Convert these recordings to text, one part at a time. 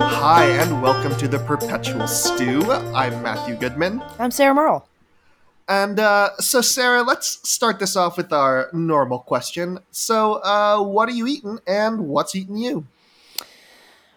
Hi, and welcome to the Perpetual Stew. I'm Matthew Goodman. I'm Sarah Merle. And uh, so, Sarah, let's start this off with our normal question. So, uh, what are you eating, and what's eating you?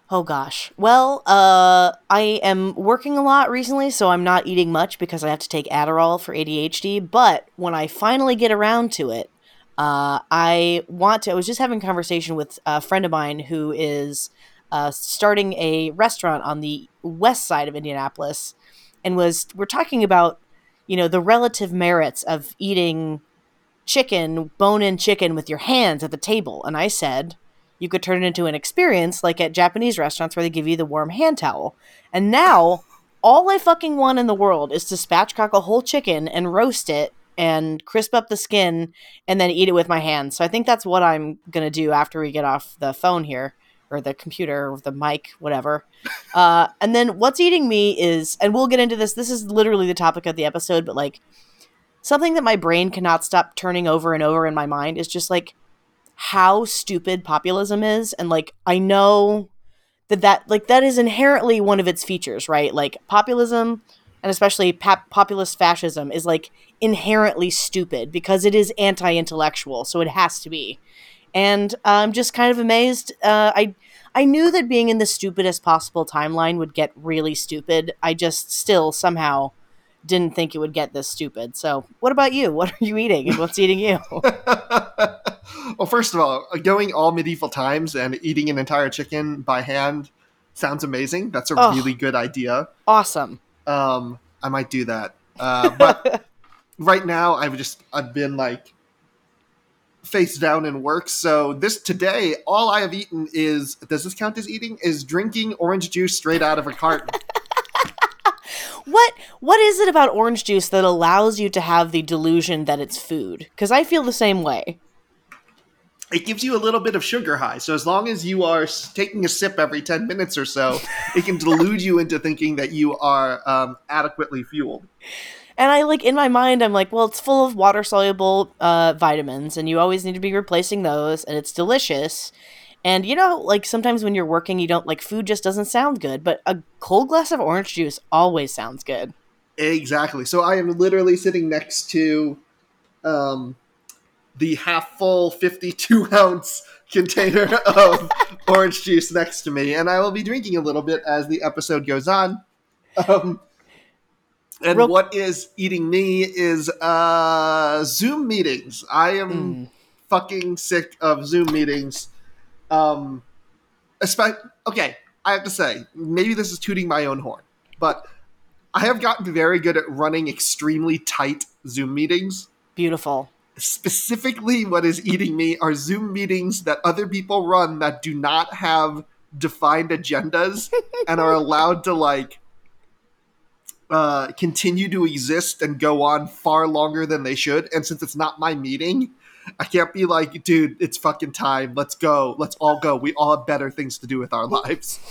Oh gosh. Well, uh, I am working a lot recently, so I'm not eating much because I have to take Adderall for ADHD. But when I finally get around to it, uh, I want to. I was just having a conversation with a friend of mine who is uh, starting a restaurant on the west side of Indianapolis, and was we're talking about you know the relative merits of eating chicken, bone-in chicken with your hands at the table, and I said you could turn it into an experience like at Japanese restaurants where they give you the warm hand towel. And now all I fucking want in the world is to spatchcock a whole chicken and roast it and crisp up the skin and then eat it with my hands. So I think that's what I'm going to do after we get off the phone here or the computer or the mic, whatever. Uh, and then what's eating me is, and we'll get into this, this is literally the topic of the episode, but like something that my brain cannot stop turning over and over in my mind is just like how stupid populism is. And like, I know that that, like, that is inherently one of its features, right? Like, populism and especially pop- populist fascism is like inherently stupid because it is anti-intellectual so it has to be. And i'm just kind of amazed uh, i i knew that being in the stupidest possible timeline would get really stupid. I just still somehow didn't think it would get this stupid. So what about you? What are you eating? And what's eating you? Well, first of all, going all medieval times and eating an entire chicken by hand sounds amazing. That's a Oh. really good idea. awesome Um, I might do that. Uh, but right now, I've just I've been like face down in work. So this today, all I have eaten is does this count as eating? Is drinking orange juice straight out of a carton. what what is it about orange juice that allows you to have the delusion that it's food because i feel the same way it gives you a little bit of sugar high. So as long as you are taking a sip every 10 minutes or so, it can delude you into thinking that you are um, adequately fueled. And I like in my mind, I'm like, well, it's full of water soluble uh, vitamins, and you always need to be replacing those, and it's delicious. And you know, like sometimes when you're working, you don't like food just doesn't sound good, but a cold glass of orange juice always sounds good. Exactly. So I am literally sitting next to um, the half full 52 ounce container of orange juice next to me, and I will be drinking a little bit as the episode goes on. Um, and Real- what is eating me is uh, Zoom meetings. I am Mm. fucking sick of Zoom meetings. Um, espe- okay, I have to say, maybe this is tooting my own horn, but I have gotten very good at running extremely tight Zoom meetings. Beautiful. Specifically, what is eating me are Zoom meetings that other people run that do not have defined agendas and are allowed to like uh, continue to exist and go on far longer than they should. And since it's not my meeting, I can't be like, dude, it's fucking time. Let's go. Let's all go. We all have better things to do with our lives.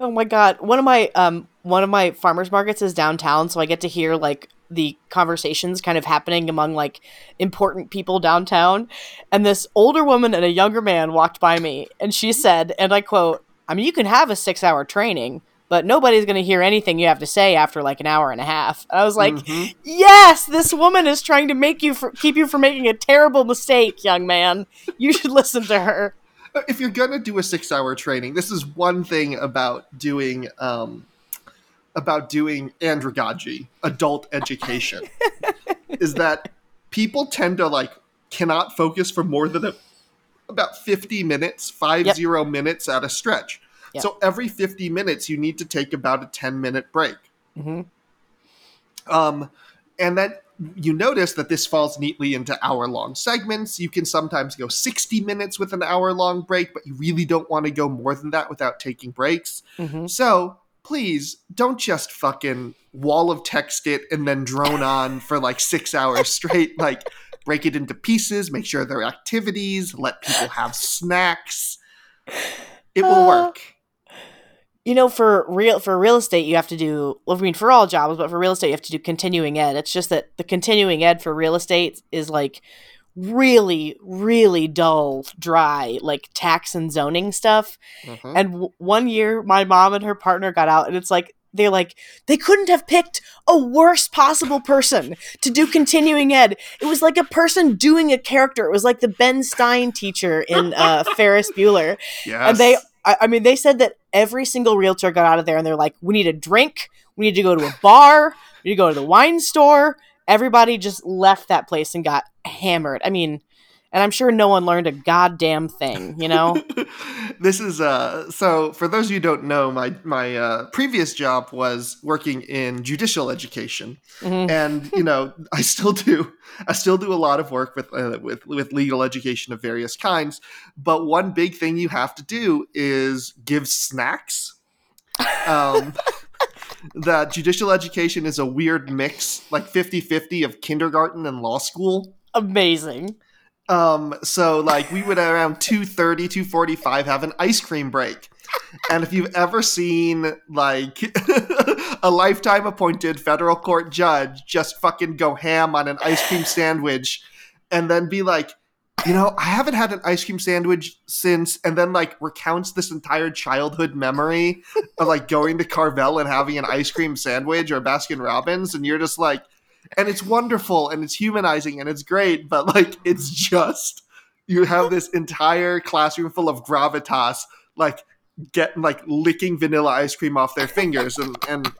Oh my god, one of my um one of my farmers markets is downtown, so I get to hear like the conversations kind of happening among like important people downtown. And this older woman and a younger man walked by me, and she said, and I quote, "I mean, you can have a six-hour training." But nobody's going to hear anything you have to say after like an hour and a half. And I was like, Mhm. "Yes, this woman is trying to make you for, keep you from making a terrible mistake, young man. You should listen to her." if you're gonna do a six hour training, this is one thing about doing um, about doing andragogy, adult education, is that people tend to like cannot focus for more than a, about 50 minutes, five Yep. zero minutes at a stretch. Yep. So every 50 minutes, you need to take about a 10 minute break. hmm Um, and then you notice that this falls neatly into hour long segments. You can sometimes go 60 minutes with an hour long break, but you really don't want to go more than that without taking breaks. hmm So please don't just fucking wall of text it and then drone on for like six hours straight. Like, break it into pieces, make sure there are activities, let people have snacks. It will Uh, work. you know, for real for real estate, you have to do. Well, I mean, for all jobs, but for real estate, you have to do continuing ed. It's just that the continuing ed for real estate is like really, really dull, dry, like tax and zoning stuff. Mhm. And w- one year, my mom and her partner got out, and it's like they're like they couldn't have picked a worse possible person to do continuing ed. It was like a person doing a character. It was like the Ben Stein teacher in uh, Ferris Bueller. yes. And they, I, I mean, they said that every single realtor got out of there and they're like, we need a drink. We need to go to a bar. We need to go to the wine store. Everybody just left that place and got hammered. I mean, and I'm sure no one learned a goddamn thing, you know? this is uh so for those of you who don't know my my uh, previous job was working in judicial education Mhm. and you know i still do i still do a lot of work with uh, with with legal education of various kinds but one big thing you have to do is give snacks um that judicial education is a weird mix like 50-50 of kindergarten and law school Amazing. um, so like we would around 2.30, 2.45 have an ice cream break. And if you've ever seen like a lifetime appointed federal court judge just fucking go ham on an ice cream sandwich and then be like, you know, I haven't had an ice cream sandwich since, and then like recounts this entire childhood memory of like going to Carvel and having an ice cream sandwich or Baskin Robbins, and you're just like, and it's wonderful and it's humanizing and it's great, but like it's just you have this entire classroom full of gravitas, like getting like licking vanilla ice cream off their fingers, and and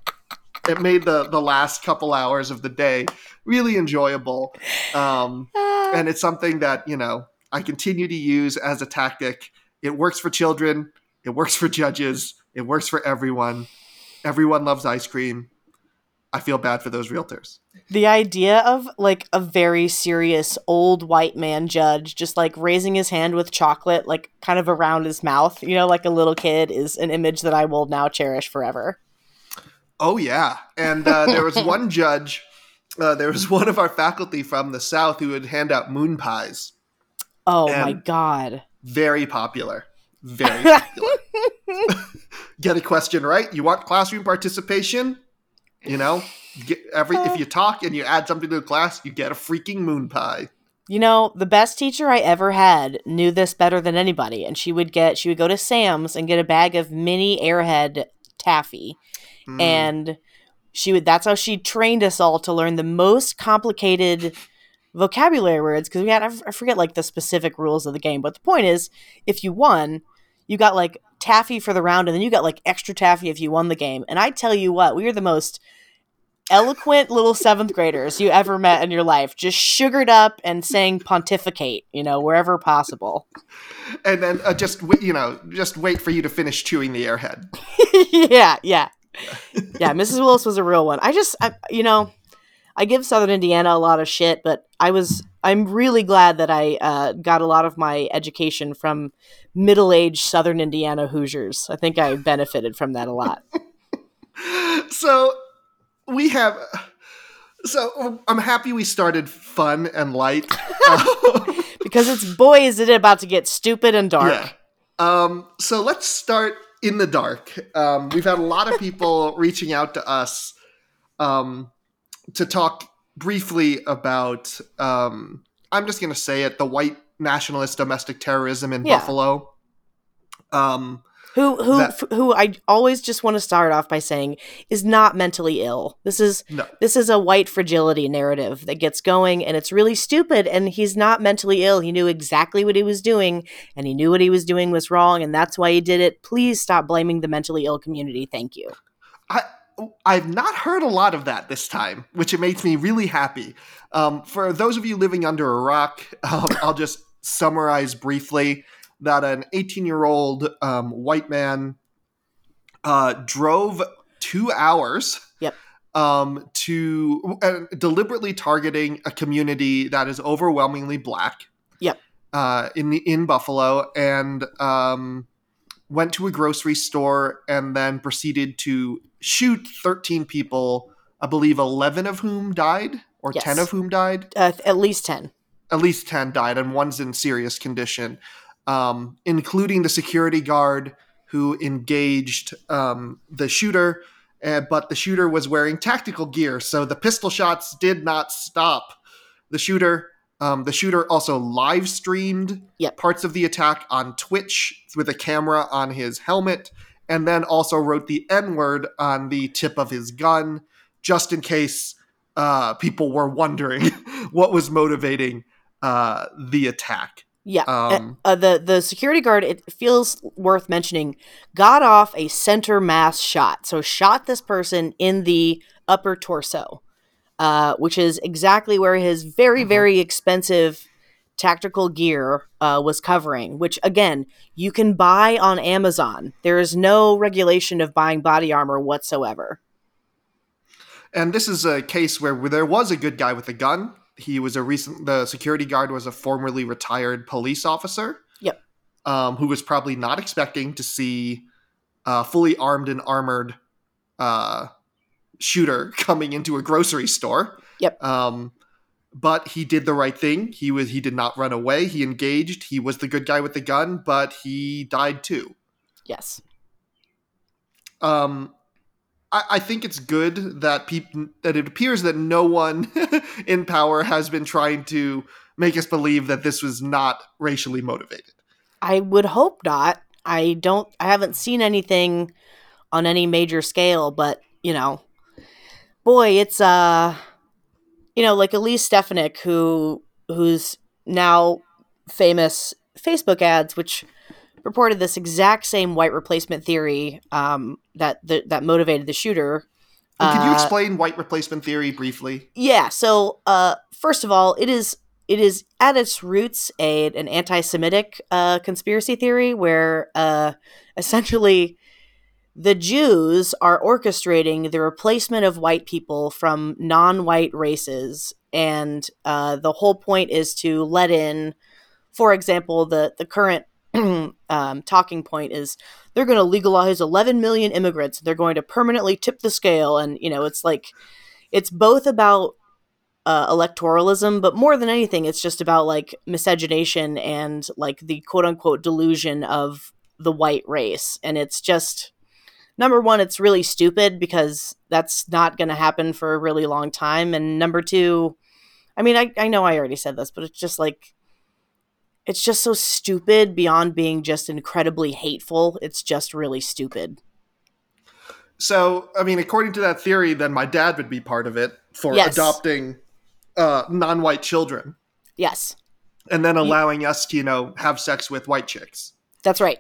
it made the the last couple hours of the day really enjoyable. Um, Ah. and it's something that you know I continue to use as a tactic. It works for children. It works for judges. It works for everyone. Everyone loves ice cream. I feel bad for those realtors. the idea of like a very serious old white man judge just like raising his hand with chocolate like kind of around his mouth you know like a little kid is an image that i will now cherish forever Oh yeah, and uh, there was one judge. Uh, there was one of our faculty from the south who would hand out moon pies. oh my god Very popular. Very popular. Get a question right. You want classroom participation? You know, get every if you talk and you add something to the class, you get a freaking moon pie. You know, the best teacher I ever had knew this better than anybody, and she would get she would go to Sam's and get a bag of mini Airhead taffy, Mm. and she would that's how she trained us all to learn the most complicated vocabulary words because we had I forget like the specific rules of the game, but the point is, if you won, you got like taffy for the round, and then you got like extra taffy if you won the game. And I tell you what, we were the most eloquent little seventh graders you ever met in your life, just sugared up and saying pontificate, you know, wherever possible. and then uh, just you know, just wait for you to finish chewing the airhead. yeah, yeah, yeah. Mrs. Willis was a real one. I just, I, you know, I give Southern Indiana a lot of shit, but I was, I'm really glad that I uh, got a lot of my education from middle-aged Southern Indiana Hoosiers. I think I benefited from that a lot. so we have so i'm happy we started fun and light because it's boy is it about to get stupid and dark. yeah um so let's start in the dark um we've had a lot of people reaching out to us um to talk briefly about um i'm just gonna say it the white nationalist domestic terrorism in Yeah. buffalo um Who who That- f- who I always just want to start off by saying is not mentally ill. This is no this is a white fragility narrative that gets going and it's really stupid and he's not mentally ill. He knew exactly what he was doing and he knew what he was doing was wrong and that's why he did it. Please stop blaming the mentally ill community. Thank you. I I've not heard a lot of that this time, which it makes me really happy. Um, for those of you living under a rock, um, I'll just summarize briefly that an 18 year old um, white man uh, drove two hours. Yep. Um, to uh, deliberately targeting a community that is overwhelmingly black. Yep. Uh, in the, in Buffalo, and um, went to a grocery store and then proceeded to shoot 13 people, I believe 11 of whom died, or Yes. 10 of whom died. Uh, at least 10. At least 10 died, and one's in serious condition, um, including the security guard who engaged um, the shooter, uh, but the shooter was wearing tactical gear, so the pistol shots did not stop the shooter. Um, the shooter also live streamed Yep. parts of the attack on Twitch with a camera on his helmet, and then also wrote the N word on the tip of his gun, just in case uh, people were wondering what was motivating uh, the attack. Yeah. Um, uh, the the security guard it feels worth mentioning got off a center mass shot. So shot this person in the upper torso. Uh, which is exactly where his very Mhm. very expensive tactical gear uh, was covering, which again, you can buy on Amazon. There is no regulation of buying body armor whatsoever. And this is a case where there was a good guy with a gun. He was a recent. The security guard was a formerly retired police officer. Yep. Um, who was probably not expecting to see a fully armed and armored uh, shooter coming into a grocery store. Yep. Um, but he did the right thing. He was. He did not run away. He engaged. He was the good guy with the gun, but he died too. Yes. um I, think it's good that people that it appears that no one in power has been trying to make us believe that this was not racially motivated. I would hope not. I don't I haven't seen anything on any major scale, but you know, boy, it's uh you know, like Elise Stefanik who whose now famous Facebook ads which reported this exact same white replacement theory um that the, that motivated the shooter. And Could you Uh, explain white replacement theory briefly? yeah. So, uh, first of all, it is it is at its roots a an anti-Semitic uh, conspiracy theory where uh, essentially the Jews are orchestrating the replacement of white people from non-white races, and uh, the whole point is to let in, for example, the the current. um, talking point is they're going to legalize 11 million immigrants. They're going to permanently tip the scale, and you know it's like it's both about uh, electoralism, but more than anything, it's just about like miscegenation and like the quote unquote delusion of the white race. And it's just number one, it's really stupid because that's not going to happen for a really long time. And number two, I mean, I, I know I already said this, but it's just like, it's just so stupid beyond being just incredibly hateful. It's just really stupid. So, I mean, according to that theory, then my dad would be part of it for Yes. adopting uh, non-white children Yes, and then allowing us to, you know, have sex with white chicks. That's right.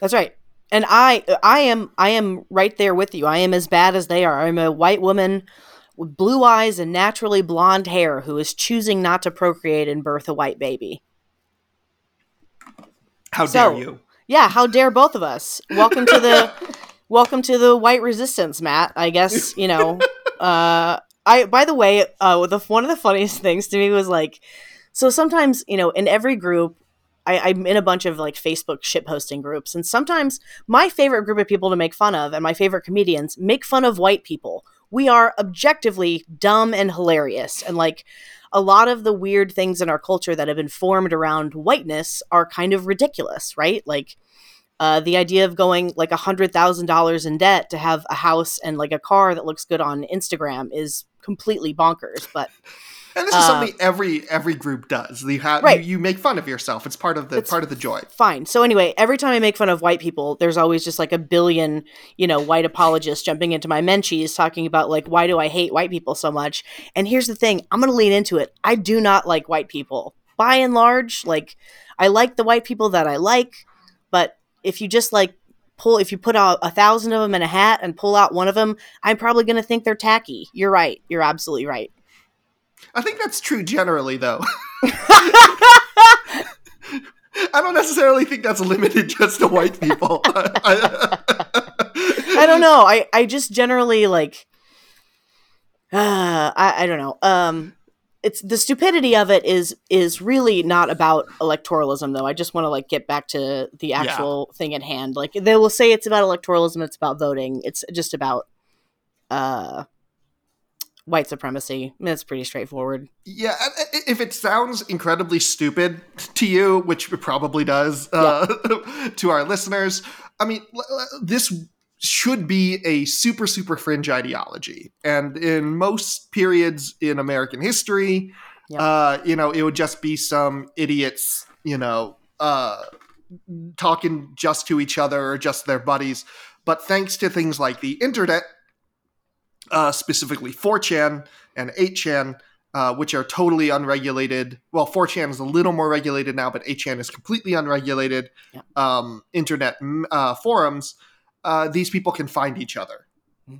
That's right. And I I am I am right there with you. I am as bad as they are. I'm a white woman with blue eyes and naturally blonde hair who is choosing not to procreate and birth a white baby. How So- dare you? Yeah, how dare both of us? Welcome to the welcome to the white resistance, Matt. I guess, you know, uh I by the way, uh the one of the funniest things to me was like so sometimes, you know, in every group I, I'm in a bunch of like Facebook shitposting groups, and sometimes my favorite group of people to make fun of and my favorite comedians make fun of white people. We are objectively dumb and hilarious, and like a lot of the weird things in our culture that have been formed around whiteness are kind of ridiculous, right? Like uh, the idea of going like a hundred thousand dollars in debt to have a house and like a car that looks good on Instagram is completely bonkers. But And this is Uh, something every every group does. You have Right. you, you make fun of yourself. It's part of the It's part of the joy. fine. So anyway, every time I make fun of white people, there's always just like a billion, you know, white apologists jumping into my menchies talking about like why do I hate white people so much? And here's the thing, I'm going to lean into it. I do not like white people. By and large, like I like the white people that I like, but if you just like pull if you put out a thousand of them in a hat and pull out one of them, I'm probably going to think they're tacky. You're right. You're absolutely right. I think that's true generally, though. I don't necessarily think that's limited just to white people. I don't know. I I just generally like uh, I I don't know. Um it's the stupidity of it is is really not about electoralism though. I just want to like get back to the Yeah. actual thing at hand. Like they will say it's about electoralism, it's about voting. It's just about uh white supremacy. That's pretty straightforward. Yeah, if it sounds incredibly stupid to you, which it probably does uh, yeah. to our listeners, I mean, this should be a super, super fringe ideology. And in most periods in American history, yeah. uh, you know, it would just be some idiots, you know, uh, talking just to each other or just their buddies. But thanks to things like the internet, uh, specifically 4chan and 8chan, uh, which are totally unregulated. Well, 4chan is a little more regulated now, but 8chan is completely unregulated. Yeah. Um, internet uh, forums, uh, these people can find each other. Hmm.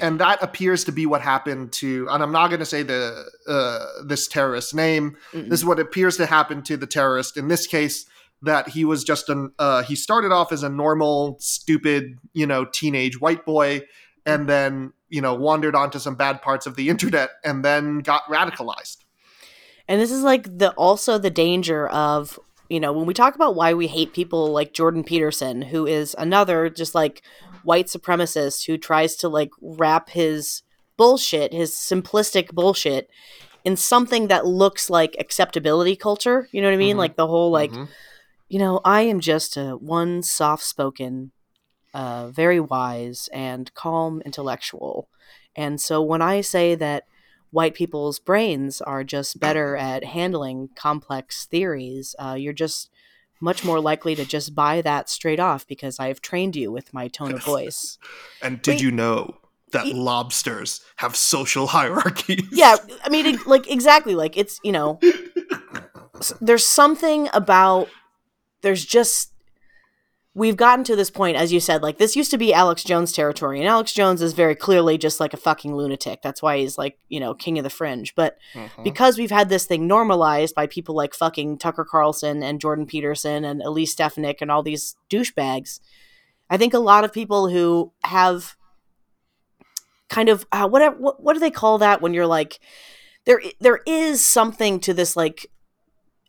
And that appears to be what happened to, and I'm not going to say the uh, this terrorist name. Mm-mm. This is what appears to happen to the terrorist in this case. That he was just an uh, he started off as a normal, stupid, you know, teenage white boy, and then you know wandered onto some bad parts of the internet and then got radicalized and this is like the also the danger of you know when we talk about why we hate people like jordan peterson who is another just like white supremacist who tries to like wrap his bullshit his simplistic bullshit in something that looks like acceptability culture you know what i mean mm-hmm. like the whole like mm-hmm. you know i am just a one soft spoken uh, very wise and calm intellectual. And so when I say that white people's brains are just better at handling complex theories, uh, you're just much more likely to just buy that straight off because I've trained you with my tone of voice. and did Wait, you know that lobsters have social hierarchies? Yeah, I mean, like exactly, like it's you know, there's something about there's just we've gotten to this point, as you said, like this used to be Alex Jones territory, and Alex Jones is very clearly just like a fucking lunatic. That's why he's like, you know, king of the fringe. But mm-hmm. because we've had this thing normalized by people like fucking Tucker Carlson and Jordan Peterson and Elise Stefanik and all these douchebags, I think a lot of people who have kind of uh, whatever what, what do they call that when you're like there there is something to this like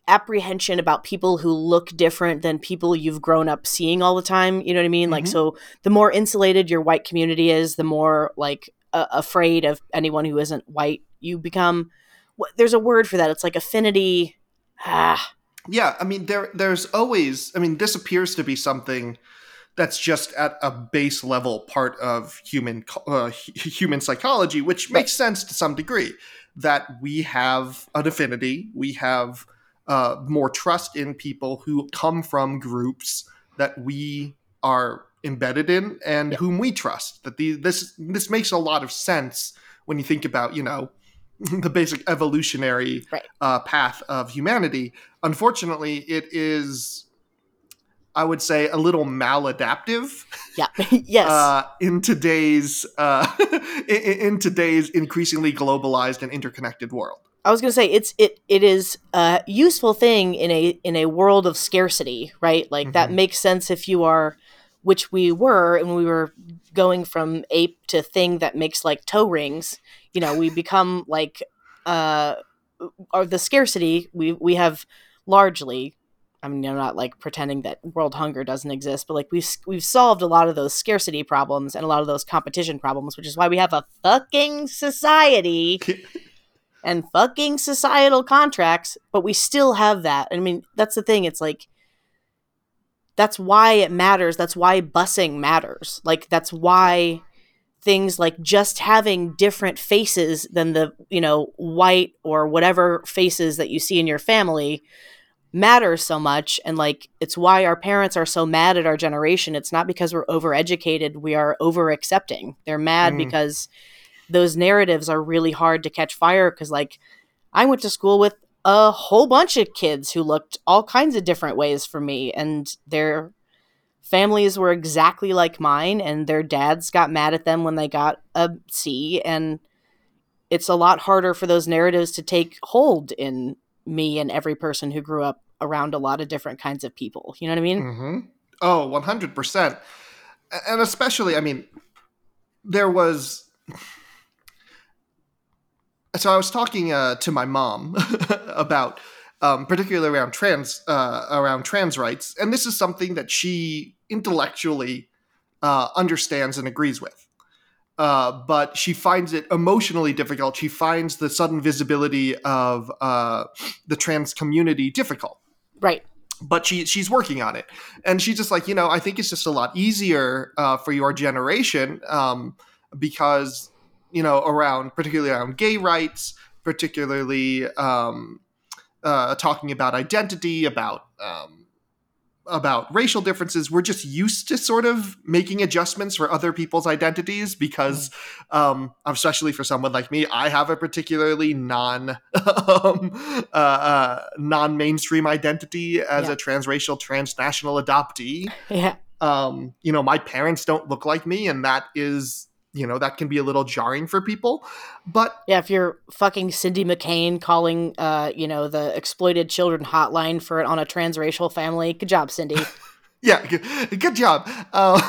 apprehension about people who look different than people you've grown up seeing all the time. You know what I mean? Mm-hmm. Like, so the more insulated your white community is, the more like uh, afraid of anyone who isn't white you become. There's a word for that. It's like affinity. Ah. Yeah, I mean, there there's always. I mean, this appears to be something that's just at a base level part of human uh, human psychology, which makes right. sense to some degree. That we have an affinity, we have uh, more trust in people who come from groups that we are embedded in and yeah. whom we trust. That the, this this makes a lot of sense when you think about you know the basic evolutionary right. uh, path of humanity. Unfortunately, it is. I would say a little maladaptive. Yeah. yes. Uh, in today's uh, in, in today's increasingly globalized and interconnected world. I was gonna say it's it it is a useful thing in a in a world of scarcity, right? Like mm-hmm. that makes sense if you are, which we were, and we were going from ape to thing that makes like toe rings. You know, we become like uh, or the scarcity we we have largely. I mean, I'm not like pretending that world hunger doesn't exist, but like we've we've solved a lot of those scarcity problems and a lot of those competition problems, which is why we have a fucking society. and fucking societal contracts, but we still have that. I mean, that's the thing. It's like that's why it matters. That's why busing matters. Like that's why things like just having different faces than the, you know, white or whatever faces that you see in your family matters so much and like it's why our parents are so mad at our generation. It's not because we're overeducated, we are over accepting. They're mad mm. because those narratives are really hard to catch fire because like I went to school with a whole bunch of kids who looked all kinds of different ways from me and their families were exactly like mine and their dads got mad at them when they got a C and it's a lot harder for those narratives to take hold in me and every person who grew up around a lot of different kinds of people. You know what I mean? Mm-hmm. Oh, 100%. And especially, I mean, there was so I was talking uh, to my mom about, um, particularly around trans uh, around trans rights, and this is something that she intellectually uh, understands and agrees with. uh, but she finds it emotionally difficult. She finds the sudden visibility of uh, the trans community difficult. Right. But she she's working on it, and she's just like you know I think it's just a lot easier uh, for your generation um, because you know around particularly around gay rights, particularly um, uh, talking about identity, about um, about racial differences we're just used to sort of making adjustments for other people's identities because um, especially for someone like me i have a particularly non um, uh, uh, non-mainstream identity as Yeah. a transracial transnational adoptee Yeah. um, you know my parents don't look like me and that is you know that can be a little jarring for people but Yeah, if you're fucking Cindy McCain calling, uh, you know, the exploited children hotline for it on a transracial family, good job, Cindy. Yeah, good, good job. Uh,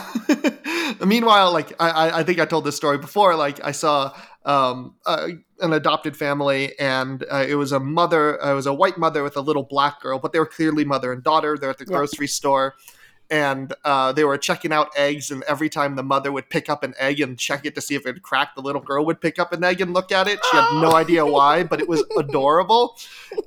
meanwhile, like I, I- think I told this story before. Like I saw um, uh, an adopted family, and uh, it was a mother. Uh, it was a white mother with a little black girl, but they were clearly mother and daughter. They're at the Yeah. grocery store, and uh, they were checking out eggs. And every time the mother would pick up an egg and check it to see if it cracked, the little girl would pick up an egg and look at it. She had no idea why, but it was adorable.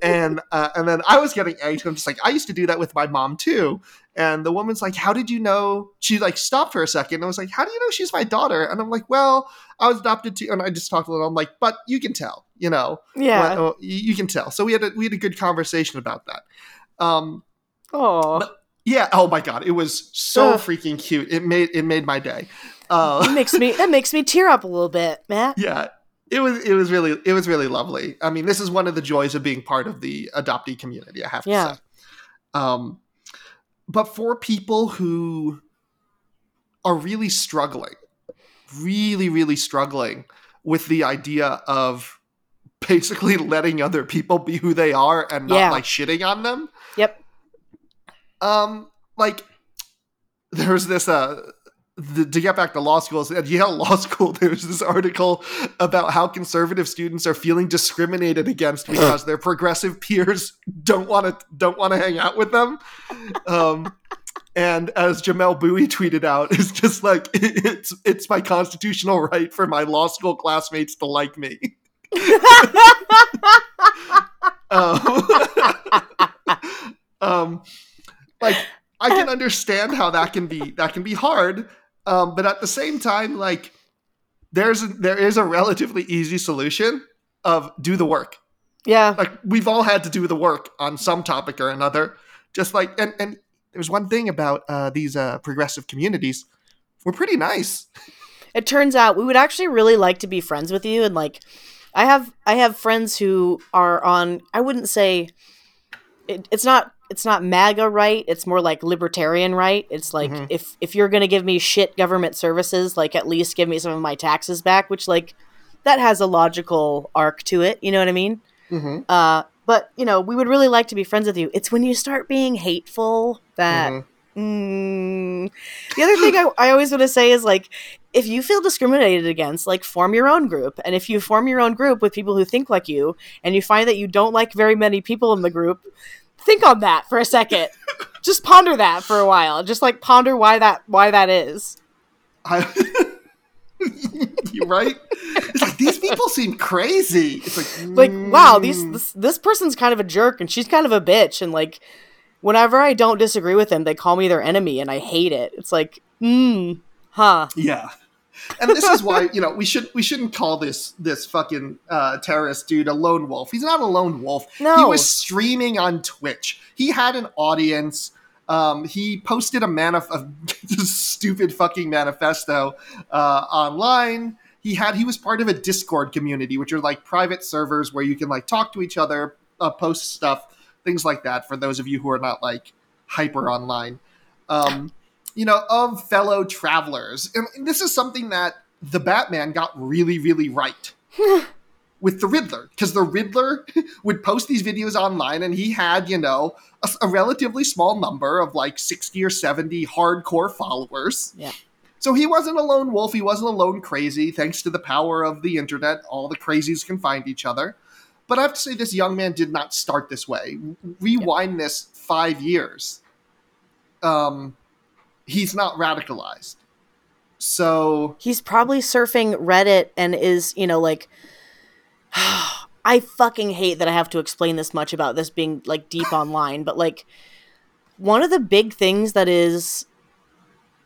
And uh, and then I was getting eggs. And I'm just like, I used to do that with my mom too. And the woman's like, "How did you know?" She like stopped for a second and was like, "How do you know she's my daughter?" And I'm like, "Well, I was adopted too." And I just talked a little. I'm like, "But you can tell, you know, Yeah. Well, you can tell." So we had a, we had a good conversation about that. Um, Oh, yeah. Oh my god, it was so Ugh. freaking cute. It made it made my day. Uh, it makes me that makes me tear up a little bit, Matt. yeah. It was it was really it was really lovely. I mean, this is one of the joys of being part of the adoptee community. I have to Yeah. say. Um, but for people who are really struggling, really really struggling with the idea of basically letting other people be who they are and not Yeah. like shitting on them. Yep. Um, like there was this uh the, to get back to law schools at Yale Law School, there was this article about how conservative students are feeling discriminated against because their progressive peers don't want to don't want to hang out with them. Um, and as Jamelle Bouie tweeted out, it's just like it's it's my constitutional right for my law school classmates to like me. um, like I can understand how that can be that can be hard, um, but at the same time, like there's a, there is a relatively easy solution of do the work. Yeah. Like we've all had to do the work on some topic or another. Just like and and there's one thing about uh, these uh, progressive communities, we're pretty nice. It turns out we would actually really like to be friends with you and like I have I have friends who are on I wouldn't say it, it's not it's not MAGA right, it's more like libertarian right. It's like Mhm. if if you're going to give me shit government services, like at least give me some of my taxes back, which like that has a logical arc to it, you know what I mean? Mm-hmm. Uh but, you know, we would really like to be friends with you. It's when you start being hateful that Mm-hmm. Mm. The other thing I, I always want to say is like, if you feel discriminated against, like form your own group. And if you form your own group with people who think like you, and you find that you don't like very many people in the group, think on that for a second. Just ponder that for a while. Just like ponder why that why that is. I, you're right. It's like these people seem crazy. It's like Like, wow, these mm. this, this person's kind of a jerk, and she's kind of a bitch, and like, whenever I don't disagree with them, they call me their enemy, and I hate it. It's like, mm, huh. Yeah. And this is why, you know, we should we shouldn't call this this fucking uh, terrorist dude a lone wolf. He's not a lone wolf. No. He was streaming on Twitch. He had an audience. Um, he posted a manif- a stupid fucking manifesto uh, online. He had he was part of a Discord community, which are like private servers where you can like talk to each other, uh, post stuff, things like that. For those of you who are not like hyper online, um, you know, of fellow travelers, and, this is something that the Batman got really, really right with the Riddler, because the Riddler would post these videos online, and he had, you know, a, a relatively small number of like sixty or seventy hardcore followers. Yeah. So he wasn't a lone wolf. He wasn't a lone crazy. Thanks to the power of the internet, all the crazies can find each other. But I have to say, this young man did not start this way. Rewind this five years. Um, he's not radicalized. So He's probably surfing Reddit and is, you know, like I fucking hate that I have to explain this much about this being like deep online, but like one of the big things that is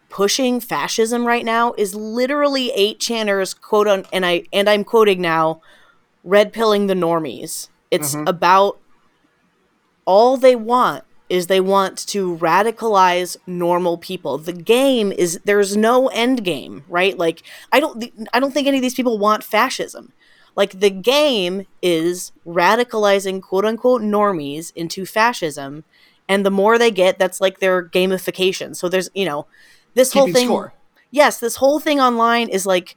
pushing fascism right now is literally 8chaners quote on and I and I'm quoting now red pilling the normies. It's mm-hmm. about all they want is they want to radicalize normal people. The game is there's no end game, right? Like I don't I don't think any of these people want fascism. Like the game is radicalizing quote unquote normies into fascism and the more they get that's like their gamification. So there's, you know, this whole thing score. Yes, this whole thing online is like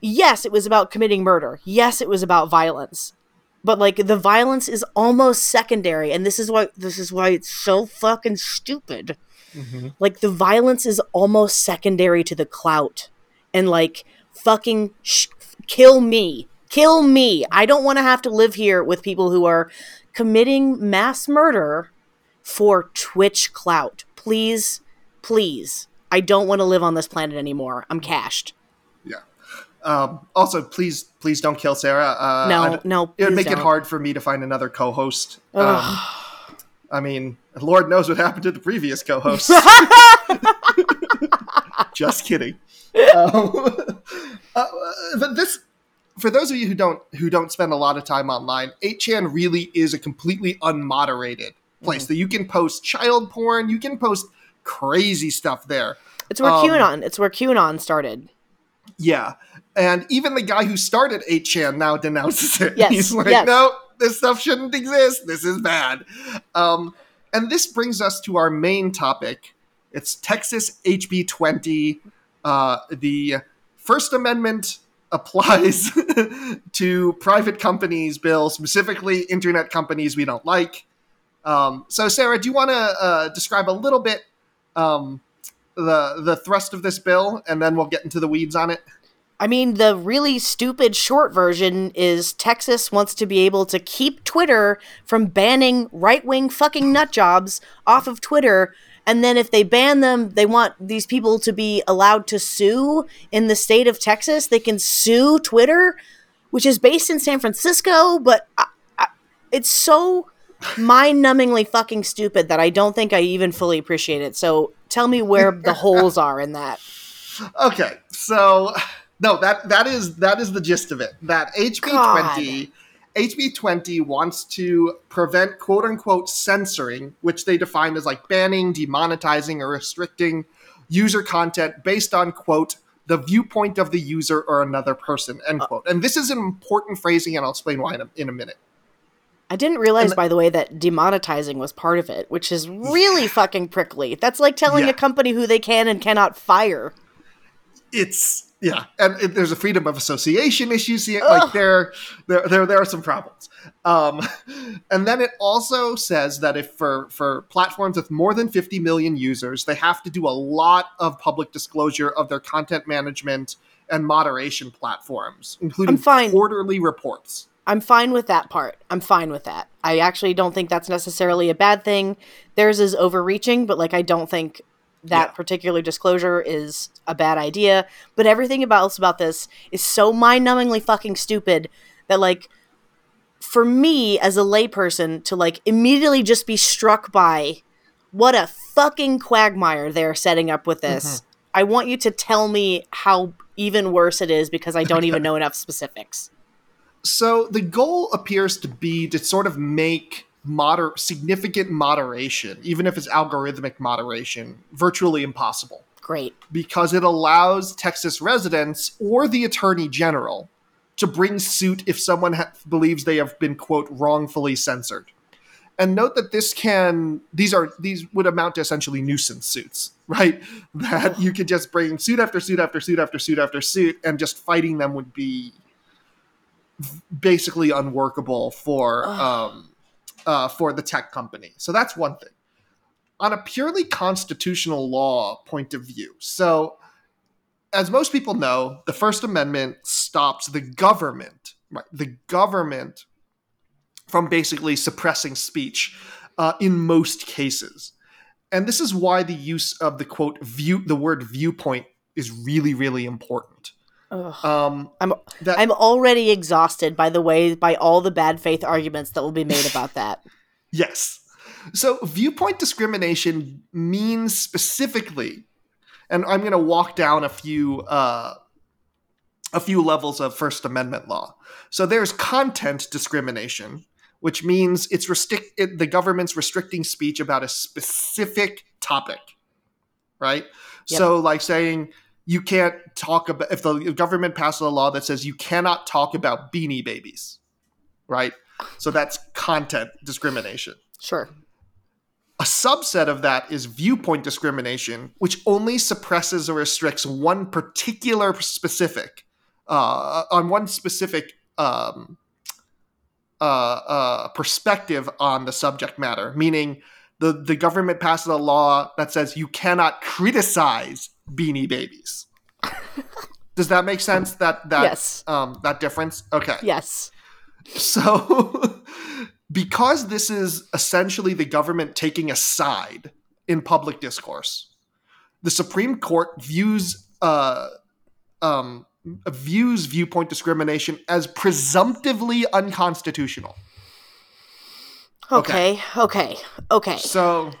yes, it was about committing murder. Yes, it was about violence. But like the violence is almost secondary and this is why this is why it's so fucking stupid. Mm-hmm. Like the violence is almost secondary to the clout. And like fucking sh- kill me. Kill me. I don't want to have to live here with people who are committing mass murder for Twitch clout. Please, please. I don't want to live on this planet anymore. I'm cashed. Um, also, please, please don't kill Sarah. Uh, No, no, It would make it don't. hard for me to find another co-host. Um, I mean, Lord knows what happened to the previous co-host. Just kidding. Um, uh, but this, for those of you who don't who don't spend a lot of time online, 8chan really is a completely unmoderated place that you can post child porn, you can post crazy stuff there. It's where Um, QAnon. It's where QAnon started. Yeah. And even the guy who started 8chan now denounces it. Yes, He's like, yes. no, this stuff shouldn't exist. This is bad. Um, and this brings us to our main topic. It's Texas HB 20. Uh, the First Amendment applies to private companies bill, specifically internet companies we don't like. Um, so, Sarah, do you want to uh, describe a little bit um, the the thrust of this bill, and then we'll get into the weeds on it? I mean, the really stupid short version is Texas wants to be able to keep Twitter from banning right wing fucking nut jobs off of Twitter. And then if they ban them, they want these people to be allowed to sue in the state of Texas. They can sue Twitter, which is based in San Francisco, but I, I, it's so mind numbingly fucking stupid that I don't think I even fully appreciate it. So tell me where the holes are in that. Okay, so no, that that is that is the gist of it. That HB twenty, HB twenty wants to prevent quote unquote censoring, which they define as like banning, demonetizing, or restricting user content based on quote the viewpoint of the user or another person end uh. quote. And this is an important phrasing, and I'll explain why in a, in a minute. I didn't realize, And- by the way, that demonetizing was part of it, which is really fucking prickly. That's like telling Yeah. a company who they can and cannot fire. It's yeah, and it, there's a freedom of association issues here. Like there, there, there, there are some problems. Um, and then it also says that if for for platforms with more than 50 million users, they have to do a lot of public disclosure of their content management and moderation platforms, including quarterly reports. I'm fine with that part. I'm fine with that. I actually don't think that's necessarily a bad thing. Theirs is overreaching, but like I don't think that Yeah. particular disclosure is a bad idea. But everything about else about this is so mind-numbingly fucking stupid that like for me as a layperson to like immediately just be struck by what a fucking quagmire they're setting up with this. Mm-hmm. I want you to tell me how even worse it is because I don't even know enough specifics. So the goal appears to be to sort of make moder- significant moderation, even if it's algorithmic moderation, virtually impossible. Great. because it allows Texas residents or the attorney general to bring suit if someone ha- believes they have been quote wrongfully censored. And note that this can these are these would amount to essentially nuisance suits, right? That you could just bring suit after suit after suit after suit after suit and just fighting them would be basically unworkable for um, uh, for the tech company. So that's one thing. On a purely constitutional law point of view, so as most people know, the First Amendment stops the government, right? The government from basically suppressing speech uh, in most cases. And this is why the use of the quote view, the word viewpoint is really really important. Ugh. Um, I'm that I'm already exhausted by the way by all the bad faith arguments that will be made about that. Yes. So viewpoint discrimination means specifically, and I'm going to walk down a few uh, a few levels of First Amendment law. So there's content discrimination, which means it's restrict it, the government's restricting speech about a specific topic, right? Yep. So like saying you can't talk about if the government passes a law that says you cannot talk about beanie babies, right? So that's content discrimination. Sure. A subset of that is viewpoint discrimination, which only suppresses or restricts one particular specific, uh, on one specific um, uh, uh, perspective on the subject matter. Meaning, the the government passes a law that says you cannot criticize beanie babies. Does that make sense? That that Yes. um, that difference? Okay. Yes. So, because this is essentially the government taking a side in public discourse, the Supreme Court views uh, um, views viewpoint discrimination as presumptively unconstitutional. Okay. Okay. Okay. So,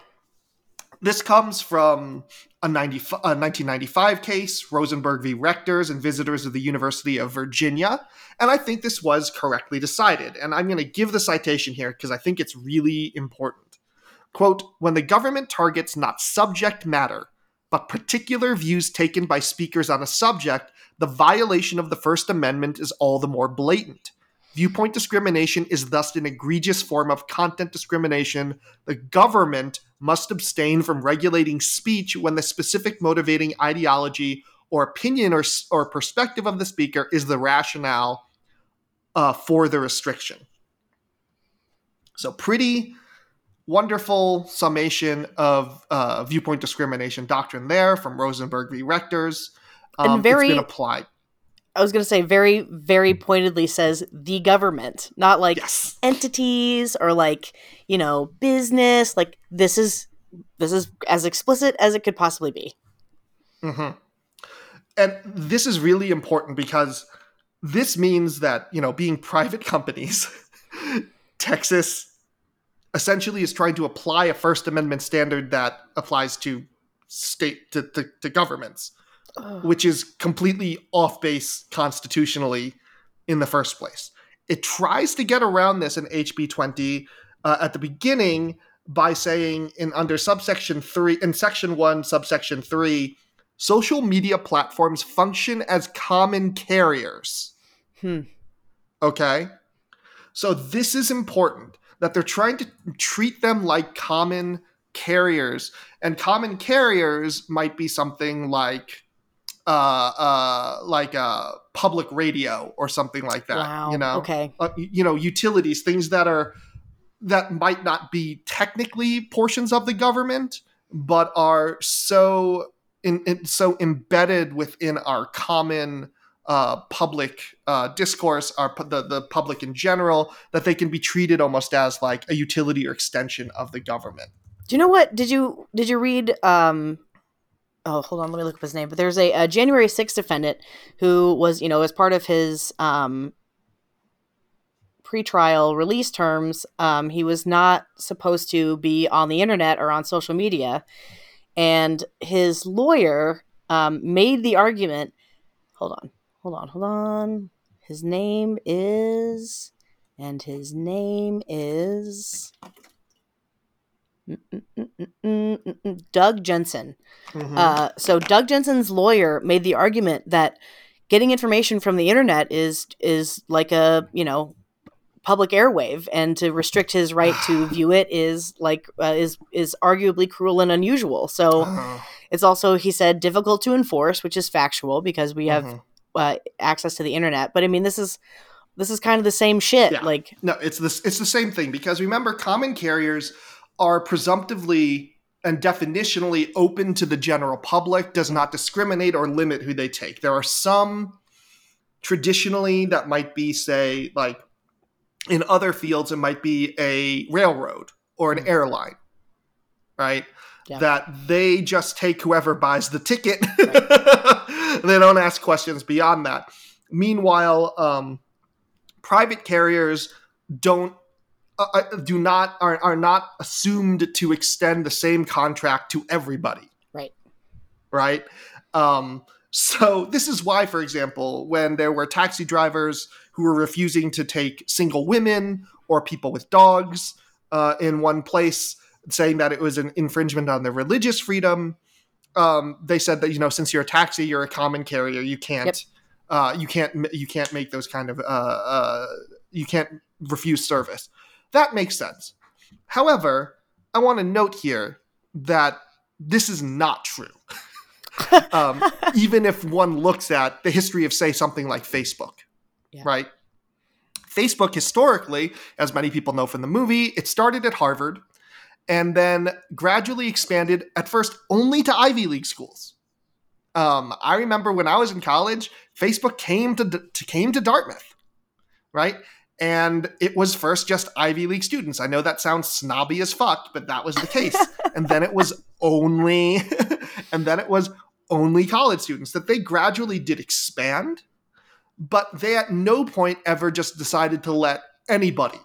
this comes from a, 90, a 1995 case, Rosenberg v. Rectors and Visitors of the University of Virginia. And I think this was correctly decided. And I'm going to give the citation here because I think it's really important. Quote When the government targets not subject matter, but particular views taken by speakers on a subject, the violation of the First Amendment is all the more blatant. Viewpoint discrimination is thus an egregious form of content discrimination. The government must abstain from regulating speech when the specific motivating ideology or opinion or, or perspective of the speaker is the rationale uh, for the restriction. So, pretty wonderful summation of uh, viewpoint discrimination doctrine there from Rosenberg v. Rectors. Um, And very- it's been applied. I was going to say very very pointedly says the government, not like Yes. entities or like, you know, business, like this is this is as explicit as it could possibly be. hmm And this is really important because this means that, you know, being private companies, Texas essentially is trying to apply a First Amendment standard that applies to state to, to, to governments, Which is completely off base constitutionally in the first place. It tries to get around this in HB 20 uh, at the beginning by saying in under subsection 3 in section 1 subsection 3 social media platforms function as common carriers Hmm. okay so this is important that they're trying to treat them like common carriers and common carriers might be something like uh uh like uh public radio or something like that Wow. you know Okay. uh, you know utilities things that are that might not be technically portions of the government but are so in, in so embedded within our common uh, public uh, discourse our the, the public in general that they can be treated almost as like a utility or extension of the government Do you know what? Did you did you read um Oh, hold on, let me look up his name. But there's a, a January 6th defendant who was, you know, as part of his um pretrial release terms, um, he was not supposed to be on the internet or on social media. And his lawyer um, made the argument. Hold on, hold on, hold on. His name is. And his name is. Doug Jensen. Mhm. Uh, so Doug Jensen's lawyer made the argument that getting information from the internet is is like a you know public airwave, and to restrict his right to view it is like uh, is is arguably cruel and unusual. So Uh, it's also he said difficult to enforce, which is factual because we have mhm. uh, access to the internet. But I mean, this is this is kind of the same shit. Yeah. Like No, it's this. It's the same thing because remember, common carriers are presumptively and definitionally open to the general public. Does not discriminate or limit who they take. There are some traditionally that might be, say, like in other fields, it might be a railroad or an airline, right? Yeah. that they just take whoever buys the ticket. they don't ask questions beyond that. Meanwhile, um, private carriers don't uh, uh, do not are, are not assumed to extend the same contract to everybody Right. right um, so this is why for example when there were taxi drivers who were refusing to take single women or people with dogs uh, in one place saying that it was an infringement on their religious freedom um, they said that you know since you're a taxi you're a common carrier you can't Yep. uh, you can't you can't make those kind of uh, uh, you can't refuse service that makes sense. However i want to note here that this is not true. Um, even if one looks at the history of say something like facebook Yeah. right? Facebook historically as many people know from the movie it started at harvard and then gradually expanded at first only to ivy league schools. Um, i remember when i was in college facebook came to, to came to dartmouth right and it was first just ivy league students. I know that sounds snobby as fuck but that was the case. And then it was only and then it was only college students that they gradually did expand but they at no point ever just decided to let anybody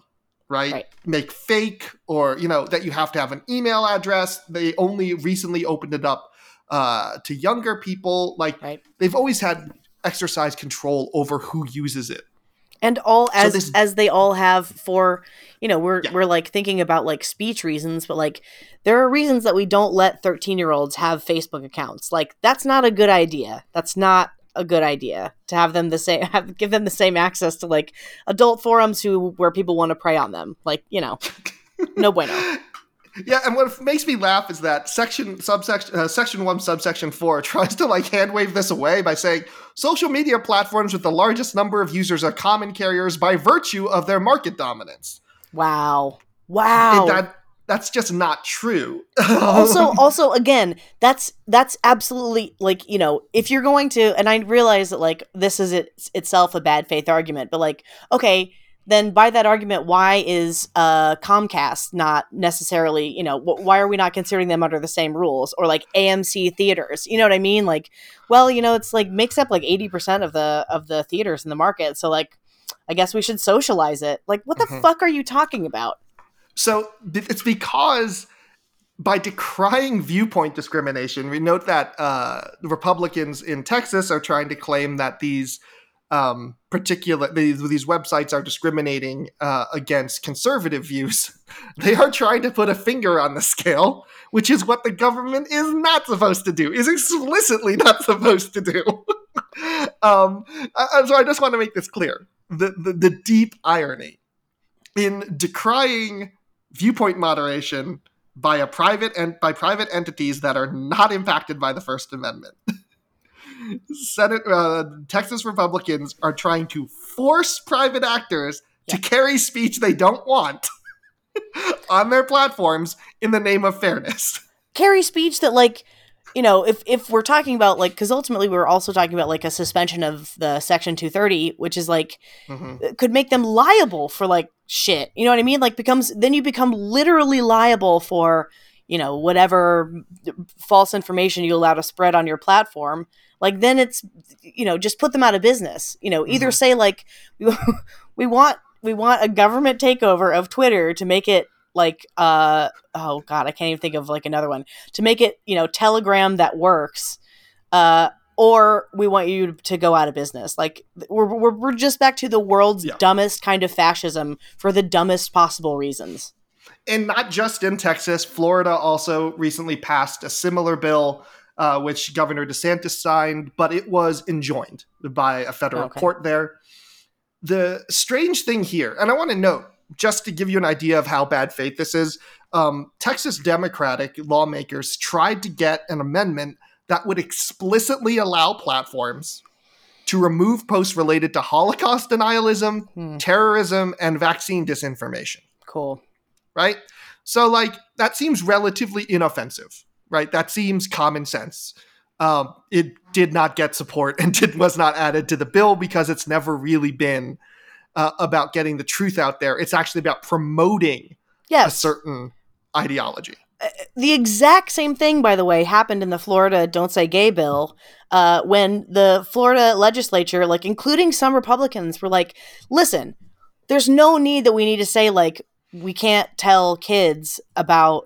right, Right. make fake or you know that you have to have an email address. They only recently opened it up uh, to younger people. Like Right. they've always had exercise control over who uses it and all as this- as they all have for you know we're Yeah. we're like thinking about like speech reasons but like there are reasons that we don't let 13 year olds have facebook accounts. Like that's not a good idea. That's not a good idea to have them the same have give them the same access to like adult forums who where people want to prey on them. Like you know no bueno Yeah, and what makes me laugh is that section subsection uh, section one subsection four tries to like hand wave this away by saying social media platforms with the largest number of users are common carriers by virtue of their market dominance. wow wow And that that's just not true. also also again that's that's absolutely like you know if you're going to and i realize that like this is it, itself a bad faith argument but like okay then by that argument why is uh comcast not necessarily you know wh- why are we not considering them under the same rules? Or like amc theaters you know what i mean? Like well you know it's like makes up like 80% of the of the theaters in the market so like i guess we should socialize it. Like what the Mhm. fuck are you talking about? So it's because by decrying viewpoint discrimination, we note that uh, the Republicans in Texas are trying to claim that these um, particular these, these websites are discriminating uh, against conservative views. They are trying to put a finger on the scale, which is what the government is not supposed to do. Is explicitly not supposed to do. um, uh, so I just want to make this clear: the, the the deep irony in decrying viewpoint moderation by a private and by private entities that are not impacted by the First Amendment. Senate uh, Texas Republicans are trying to force private actors to carry speech they don't want on their platforms in the name of fairness. carry speech that like you know if if we're talking about like because ultimately we're also talking about like a suspension of the section 230 which is like Mhm. could make them liable for like shit you know what i mean like becomes then you become literally liable for you know whatever false information you allow to spread on your platform like then it's you know just put them out of business you know either Mhm. say like we, we want we want a government takeover of twitter to make it like uh oh god i can't even think of like another one to make it you know telegram that works uh or we want you to go out of business like we're, we're, we're just back to the world's Yeah. dumbest kind of fascism for the dumbest possible reasons and not just in Texas, Florida also recently passed a similar bill, uh, which Governor DeSantis signed, but it was enjoined by a federal Okay. court there. The strange thing here, and I want to note, just to give you an idea of how bad faith this is, um, Texas Democratic lawmakers tried to get an amendment that would explicitly allow platforms to remove posts related to Holocaust denialism, Hmm, terrorism, and vaccine disinformation cool right? So like that seems relatively inoffensive, right? That seems common sense. Um, it did not get support and did, was not added to the bill because it's never really been uh, about getting the truth out there. It's actually about promoting a certain ideology. the exact same thing, by the way, happened in the Florida "Don't Say Gay" bill uh, when the Florida legislature, like including some Republicans, were like, "Listen, there's no need that we need to say like we can't tell kids about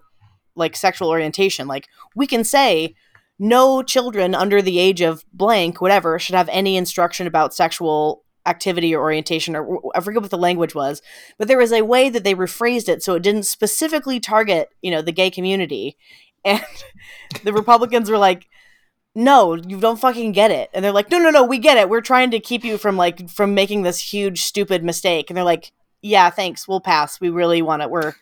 like sexual orientation. Like we can say." No children under the age of blank, whatever, should have any instruction about sexual activity or orientation or I forget what the language was, but there was a way that they rephrased it so it didn't specifically target, you know, the gay community. And the Republicans were like, "No, you don't fucking get it." And they're like, "No, no, no, we get it. We're trying to keep you from like from making this huge stupid mistake." And they're like, "Yeah, thanks. We'll pass. We really want it. we're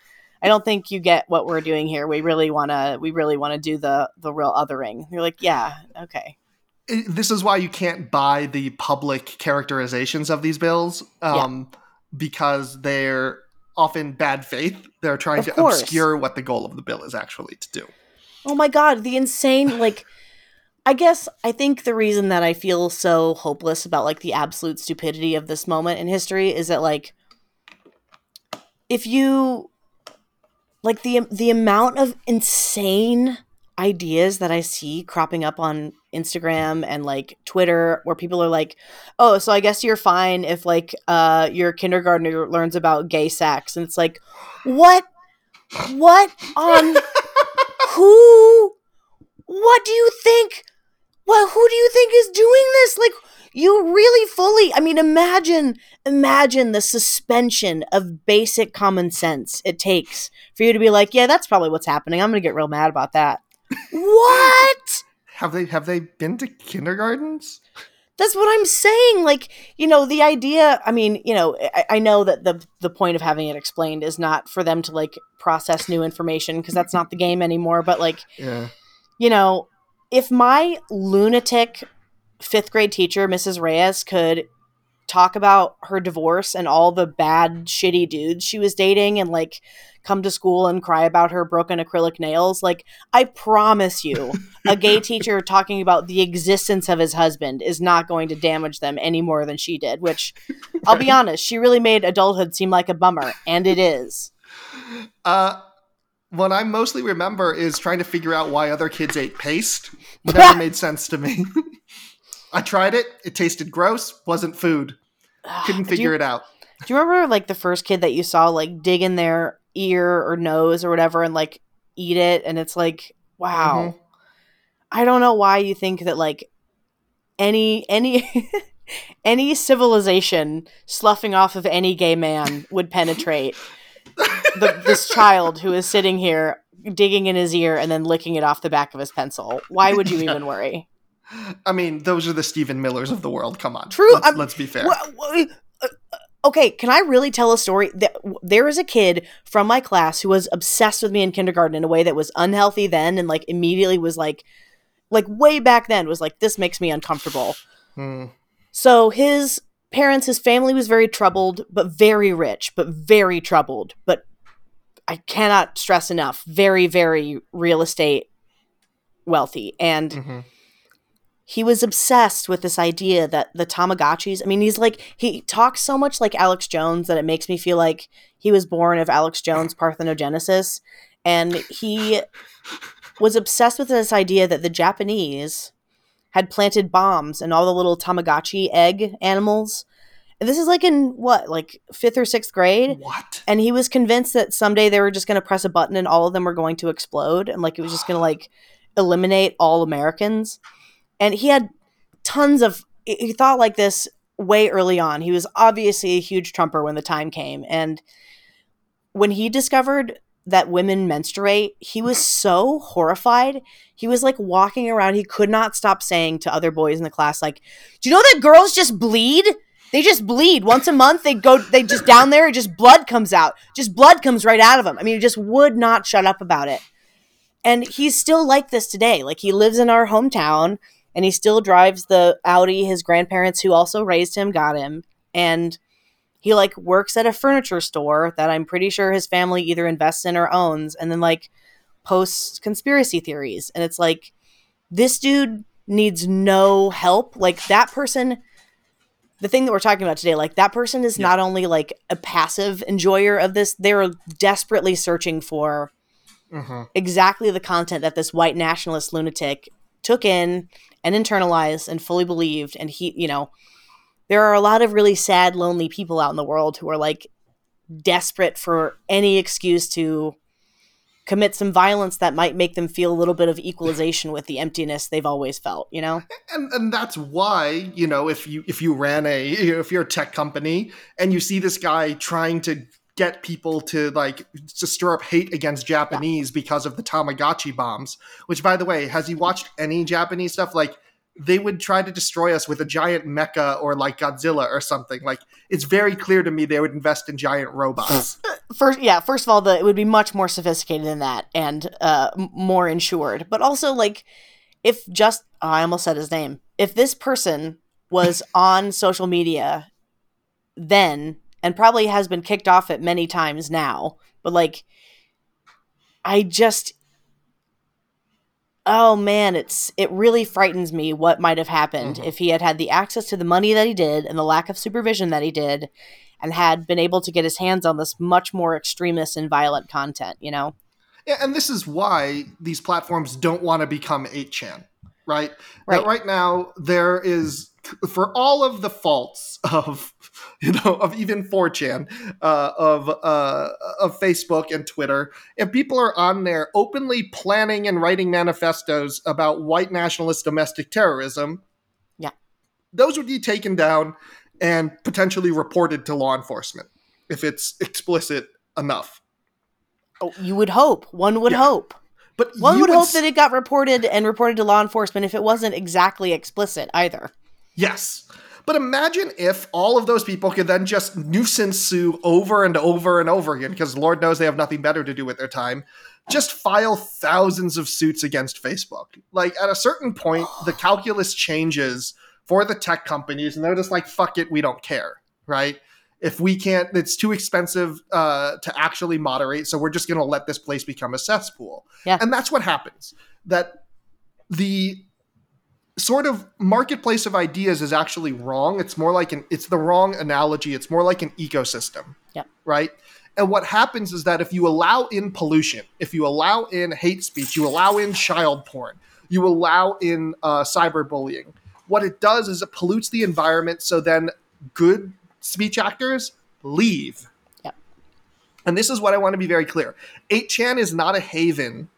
I don't think you get what we're doing here. We really want to we really want to do the the real othering." You're like, "Yeah, okay." this is why you can't buy the public characterizations of these bills um, yeah. because they're often bad faith. They're trying of to course. obscure what the goal of the bill is actually to do. Oh my god, the insane like I guess I think the reason that I feel so hopeless about like the absolute stupidity of this moment in history is that like if you like the the amount of insane ideas that I see cropping up on Instagram and like Twitter where people are like, "Oh, so I guess you're fine if like uh your kindergartner learns about gay sex." And it's like, "What? What on who what do you think? Well, who do you think is doing this? Like you really fully I mean imagine imagine the suspension of basic common sense it takes for you to be like, "Yeah, that's probably what's happening. I'm going to get real mad about that." what? Have they have they been to kindergartens? That's what I'm saying. Like, you know, the idea, I mean, you know, I, I, know that the the point of having it explained is not for them to like process new information because that's not the game anymore, but like yeah. you know, if my lunatic fifth grade teacher, Mrs. Reyes, could talk about her divorce and all the bad, shitty dudes she was dating and like come to school and cry about her broken acrylic nails. Like, I promise you, a gay teacher talking about the existence of his husband is not going to damage them any more than she did, which I'll be honest, she really made adulthood seem like a bummer, and it is. Uh, what I mostly remember is trying to figure out why other kids ate paste. Never made sense to me. I tried it. It tasted gross. Wasn't food. Couldn't figure you, it out. Do you remember like the first kid that you saw like dig in their ear or nose or whatever and like eat it? And it's like, wow. Mm-hmm. I don't know why you think that like any any any civilization sloughing off of any gay man would penetrate the, this child who is sitting here digging in his ear and then licking it off the back of his pencil. Why would you even worry? I mean, those are the Stephen Millers of the world. Come on, true. Let's, let's be fair. Uh, uh, okay, can I really tell a story? There is a kid from my class who was obsessed with me in kindergarten in a way that was unhealthy then, and like immediately was like, like way back then was like, this makes me uncomfortable. Hmm. So his parents, his family was very troubled, but very rich, but very troubled, but I cannot stress enough, very, very real estate wealthy, and. Mm-hmm he was obsessed with this idea that the Tamagotchis, I mean, he's like, he talks so much like Alex Jones that it makes me feel like he was born of Alex Jones' parthenogenesis. And he was obsessed with this idea that the Japanese had planted bombs in all the little Tamagotchi egg animals. And this is like in what, like fifth or sixth grade? What? And he was convinced that someday they were just going to press a button and all of them were going to explode. And like it was just going to like eliminate all Americans and he had tons of he thought like this way early on. He was obviously a huge trumper when the time came and when he discovered that women menstruate, he was so horrified. He was like walking around, he could not stop saying to other boys in the class like, "Do you know that girls just bleed?" They just bleed once a month. They go, they just down there, just blood comes out. Just blood comes right out of them. I mean, he just would not shut up about it. And he's still like this today. Like he lives in our hometown and he still drives the Audi his grandparents who also raised him got him and he like works at a furniture store that I'm pretty sure his family either invests in or owns and then like posts conspiracy theories and it's like this dude needs no help like that person the thing that we're talking about today like that person is yeah. not only like a passive enjoyer of this they're desperately searching for Mhm. exactly the content that this white nationalist lunatic took in and internalized and fully believed. And he, you know, there are a lot of really sad, lonely people out in the world who are like desperate for any excuse to commit some violence that might make them feel a little bit of equalization with the emptiness they've always felt, you know? and and that's why you know if you if you ran a you know, if you're a tech company and you see this guy trying to get people to like to stir up hate against Japanese because of the Tamagotchi bombs. Which, by the way, has he watched any Japanese stuff? Like they would try to destroy us with a giant mecha or like Godzilla or something. Like it's very clear to me they would invest in giant robots. First, yeah, first of all, the, it would be much more sophisticated than that and uh, more insured. But also, like, if just, oh, I almost said his name. If this person was on social media then and probably has been kicked off it many times now, but like, I just, oh man, it's it really frightens me what might have happened Mhm. if he had had the access to the money that he did and the lack of supervision that he did, and had been able to get his hands on this much more extremist and violent content. You know, Yeah, and this is why these platforms don't want to become 8chan, right? Right. That right now there is for all of the faults of you know of even 4chan uh, of uh, of Facebook and Twitter, if people are on there openly planning and writing manifestos about white nationalist domestic terrorism, Yeah. those would be taken down and potentially reported to law enforcement if it's explicit enough. oh, you would hope. One would Yeah. hope. But One you would hope s- that it got reported and reported to law enforcement if it wasn't exactly explicit either. Yes. But imagine if all of those people could then just nuisance sue over and over and over again, because Lord knows they have nothing better to do with their time. Just file thousands of suits against Facebook. Like at a certain point, the calculus changes for the tech companies, and they're just like, fuck it, we don't care, right? If we can't, it's too expensive uh, to actually moderate, so we're just going to let this place become a cesspool. Yeah. And that's what happens. That the sort of marketplace of ideas is actually wrong. It's more like an it's the wrong analogy. It's more like an ecosystem. Yep. Right? And what happens is that if you allow in pollution, if you allow in hate speech, you allow in child porn, you allow in uh, cyberbullying, what it does is it pollutes the environment so then good speech actors leave. Yep. And this is what I want to be very clear. 8chan is not a haven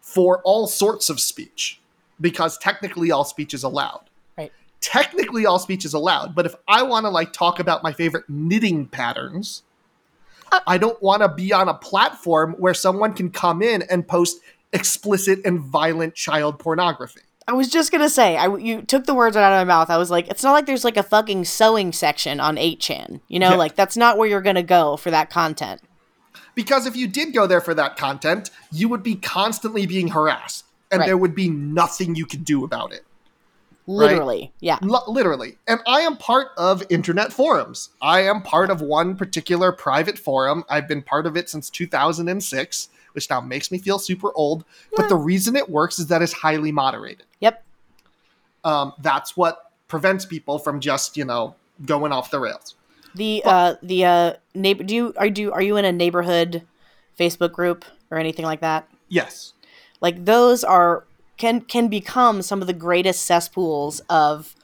for all sorts of speech because technically all speech is allowed. Right. Technically all speech is allowed, but if I want to like talk about my favorite knitting patterns, uh, I don't want to be on a platform where someone can come in and post explicit and violent child pornography. I was just gonna say, I you took the words right out of my mouth. I was like, it's not like there's like a fucking sewing section on 8chan. You know, Yeah. like that's not where you're gonna go for that content. Because if you did go there for that content, you would be constantly being harassed and Right. there would be nothing you could do about it. Literally, yeah. L- literally. And I am part of internet forums. I am part of one particular private forum. I've been part of it since 2006, which now makes me feel super old. But the reason it works is that it's highly moderated. Yep. Um, that's what prevents people from just, you know, going off the rails. The uh the uh neighbor do you are do are you in a neighborhood Facebook group or anything like that? Yes. Like those are can can become some of the greatest cesspools of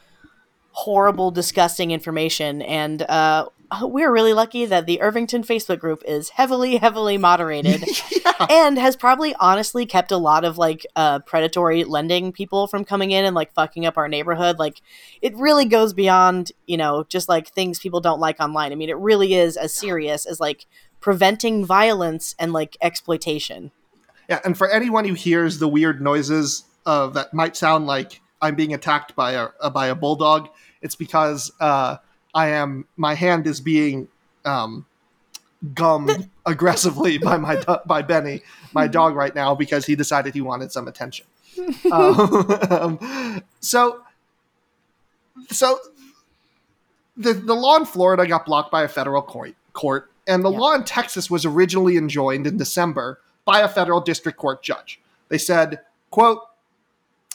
horrible, disgusting information. And uh, we're really lucky that the Irvington Facebook group is heavily, heavily moderated yeah. and has probably honestly kept a lot of like uh, predatory lending people from coming in and like fucking up our neighborhood. Like it really goes beyond, you know, just like things people don't like online. I mean, it really is as serious as like preventing violence and like exploitation. Yeah, and for anyone who hears the weird noises uh, that might sound like I'm being attacked by a uh, by a bulldog, it's because uh, I am my hand is being um, gummed aggressively by my do- by Benny, my dog, right now because he decided he wanted some attention. um, so, so the the law in Florida got blocked by a federal court, court and the Yeah. law in Texas was originally enjoined in December by a federal district court judge. They said, quote,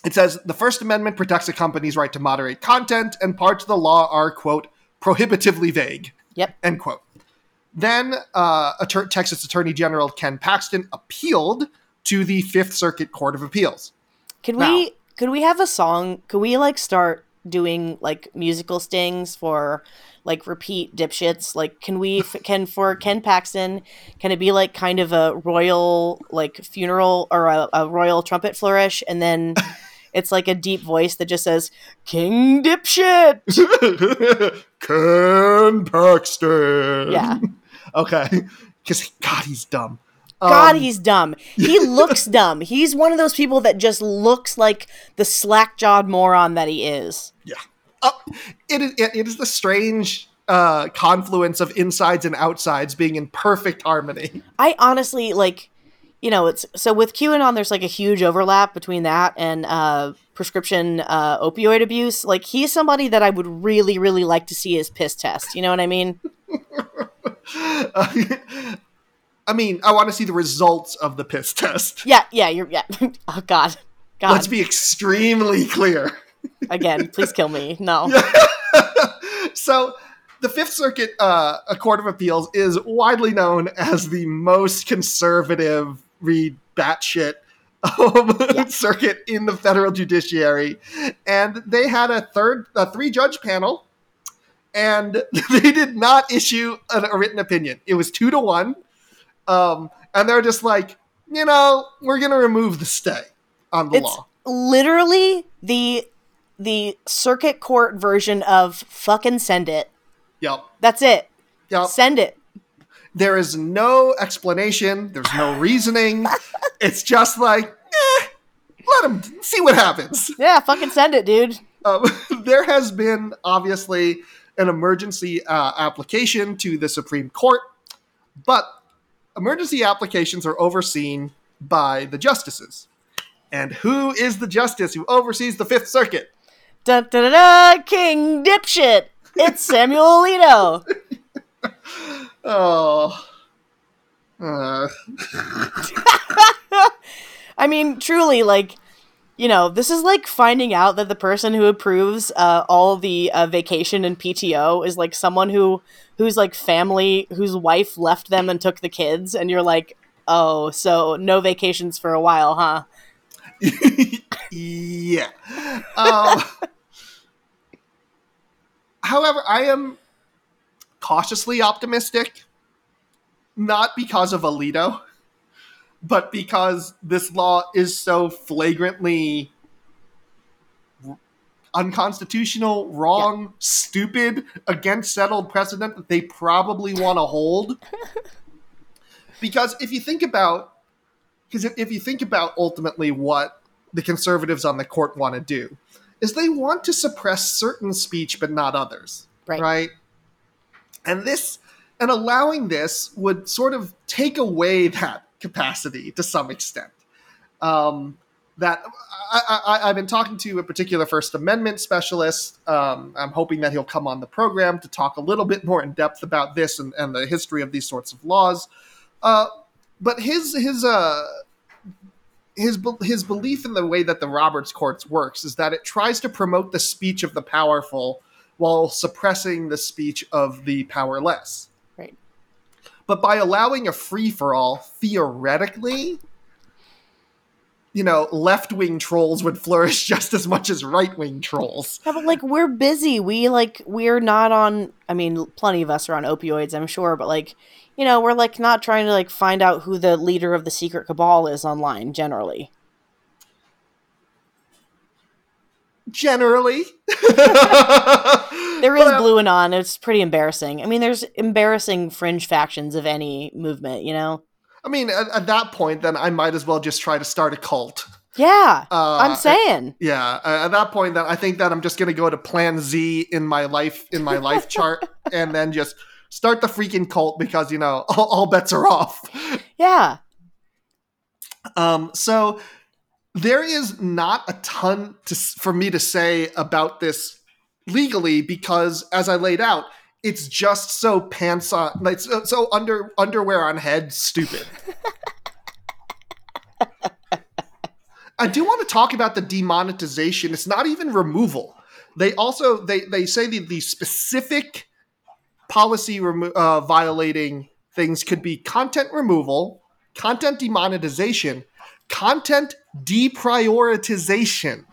it says the First Amendment protects a company's right to moderate content, and parts of the law are, quote, prohibitively vague. Yep. End quote. Then uh, Atter- Texas Attorney General Ken Paxton appealed to the Fifth Circuit Court of Appeals. Could Now- we could we have a song? Could we like start doing like musical stings for like repeat dipshits? Like can we f- can for Ken Paxton can it be like kind of a royal like funeral or a, a royal trumpet flourish and then it's like a deep voice that just says King dipshit. Ken Paxton. Yeah. Okay. Because God, he's dumb. God, Um, he's dumb. He looks dumb. He's one of those people that just looks like the slack jawed moron that he is. Uh, it is. It, it is the strange uh, confluence of insides and outsides being in perfect harmony. I honestly like, you know, it's so with QAnon, there's like a huge overlap between that and uh, prescription uh, opioid abuse. Like, he's somebody that I would really, really like to see his piss test. You know what I mean? I mean, I want to see the results of the piss test. Yeah, yeah, you're, yeah. oh, God. God. Let's be extremely clear. Again, please kill me. No. so, the Fifth Circuit uh, a Court of Appeals is widely known as the most conservative, read batshit um, circuit in the federal judiciary, and they had a third, a three judge panel, and they did not issue an, a written opinion. It was two to one, um, and they're just like, you know, we're gonna remove the stay on the It's law. literally the the circuit court version of fucking send it. Yep. That's it. Yep. Send it. There is no explanation. There's no reasoning. it's just like, eh, let him see what happens. Yeah, fucking send it, dude. Um, there has been obviously an emergency uh, application to the Supreme Court, but emergency applications are overseen by the justices. And who is the justice who oversees the Fifth Circuit? Da da da! King dipshit. It's Samuel Alito. Oh. Uh, I mean, truly, like, you know, this is like finding out that the person who approves uh, all the uh, vacation and PTO is like someone who whose like family whose wife left them and took the kids, and you're like, oh, so no vacations for a while, huh? yeah. Um, however, I am cautiously optimistic, not because of Alito, but because this law is so flagrantly unconstitutional, wrong, stupid, against settled precedent that they probably want to hold. because if you think about because if, if you think about ultimately what the conservatives on the court want to do is they want to suppress certain speech but not others Right. right and this and allowing this would sort of take away that capacity to some extent um, that I, I, I've been talking to a particular First Amendment specialist. Um, I'm hoping that he'll come on the program to talk a little bit more in depth about this and, and the history of these sorts of laws. Uh, but his his uh his his belief in the way that the Roberts courts works is that it tries to promote the speech of the powerful while suppressing the speech of the powerless. Right. But by allowing a free for all, theoretically, you know, left wing trolls would flourish just as much as right wing trolls. Yeah, but like we're busy. We like we're not on. I mean, plenty of us are on opioids, I'm sure, but like, you know, we're like not trying to like find out who the leader of the secret cabal is online. Generally, Generally, there is But, Blue Anon. It's pretty embarrassing. I mean, there's embarrassing fringe factions of any movement. You know. I mean, at, at that point, then I might as well just try to start a cult. Yeah, Uh, I'm saying. Yeah, uh, at that point, then I think that I'm just gonna go to Plan Z in my life in my life chart, and then just start the freaking cult because you know all, all bets are off. Yeah. Um, so there is not a ton to, for me to say about this legally because, as I laid out, it's just so pants on, like so, so under underwear on head, stupid. I do want to talk about the demonetization. It's not even removal. They also they they say the, the specific policy remo- uh, violating things could be content removal, content demonetization, content deprioritization.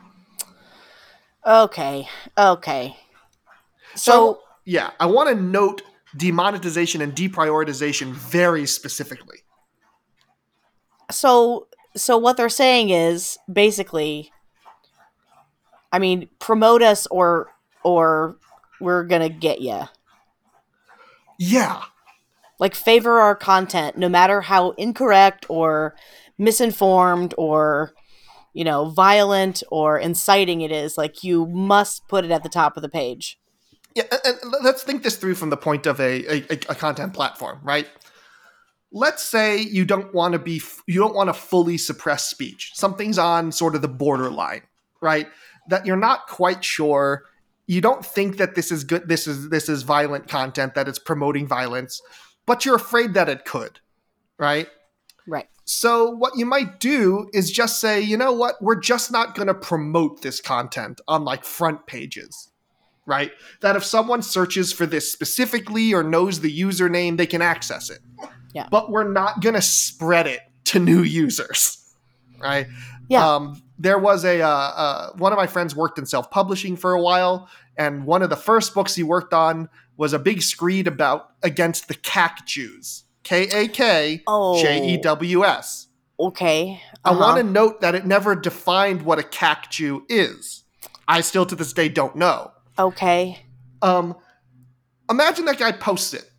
Okay. Okay. So, So, yeah, I want to note demonetization and deprioritization very specifically. so so what they're saying is basically I mean, promote us or or we're going to get you. Yeah. Like favor our content no matter how incorrect or misinformed or you know, violent or inciting it is, like you must put it at the top of the page. Yeah, and, and let's think this through from the point of a, a, a content platform, right? Let's say you don't want to be you don't want to fully suppress speech. Something's on sort of the borderline, right? That you're not quite sure. You don't think that this is good. This is this is violent content that it's promoting violence, but you're afraid that it could, right? Right. So what you might do is just say, you know what, we're just not going to promote this content on like front pages. Right? That if someone searches for this specifically or knows the username, they can access it. Yeah. But we're not going to spread it to new users. Right? Yeah. Um, there was a uh, uh, one of my friends worked in self publishing for a while, and one of the first books he worked on was a big screed about against the CAC Jews, K A K Oh. J E W S. Okay. I Uh-huh. want to note that it never defined what a CAC Jew is. I still to this day don't know. Okay. Um, imagine that guy posts it,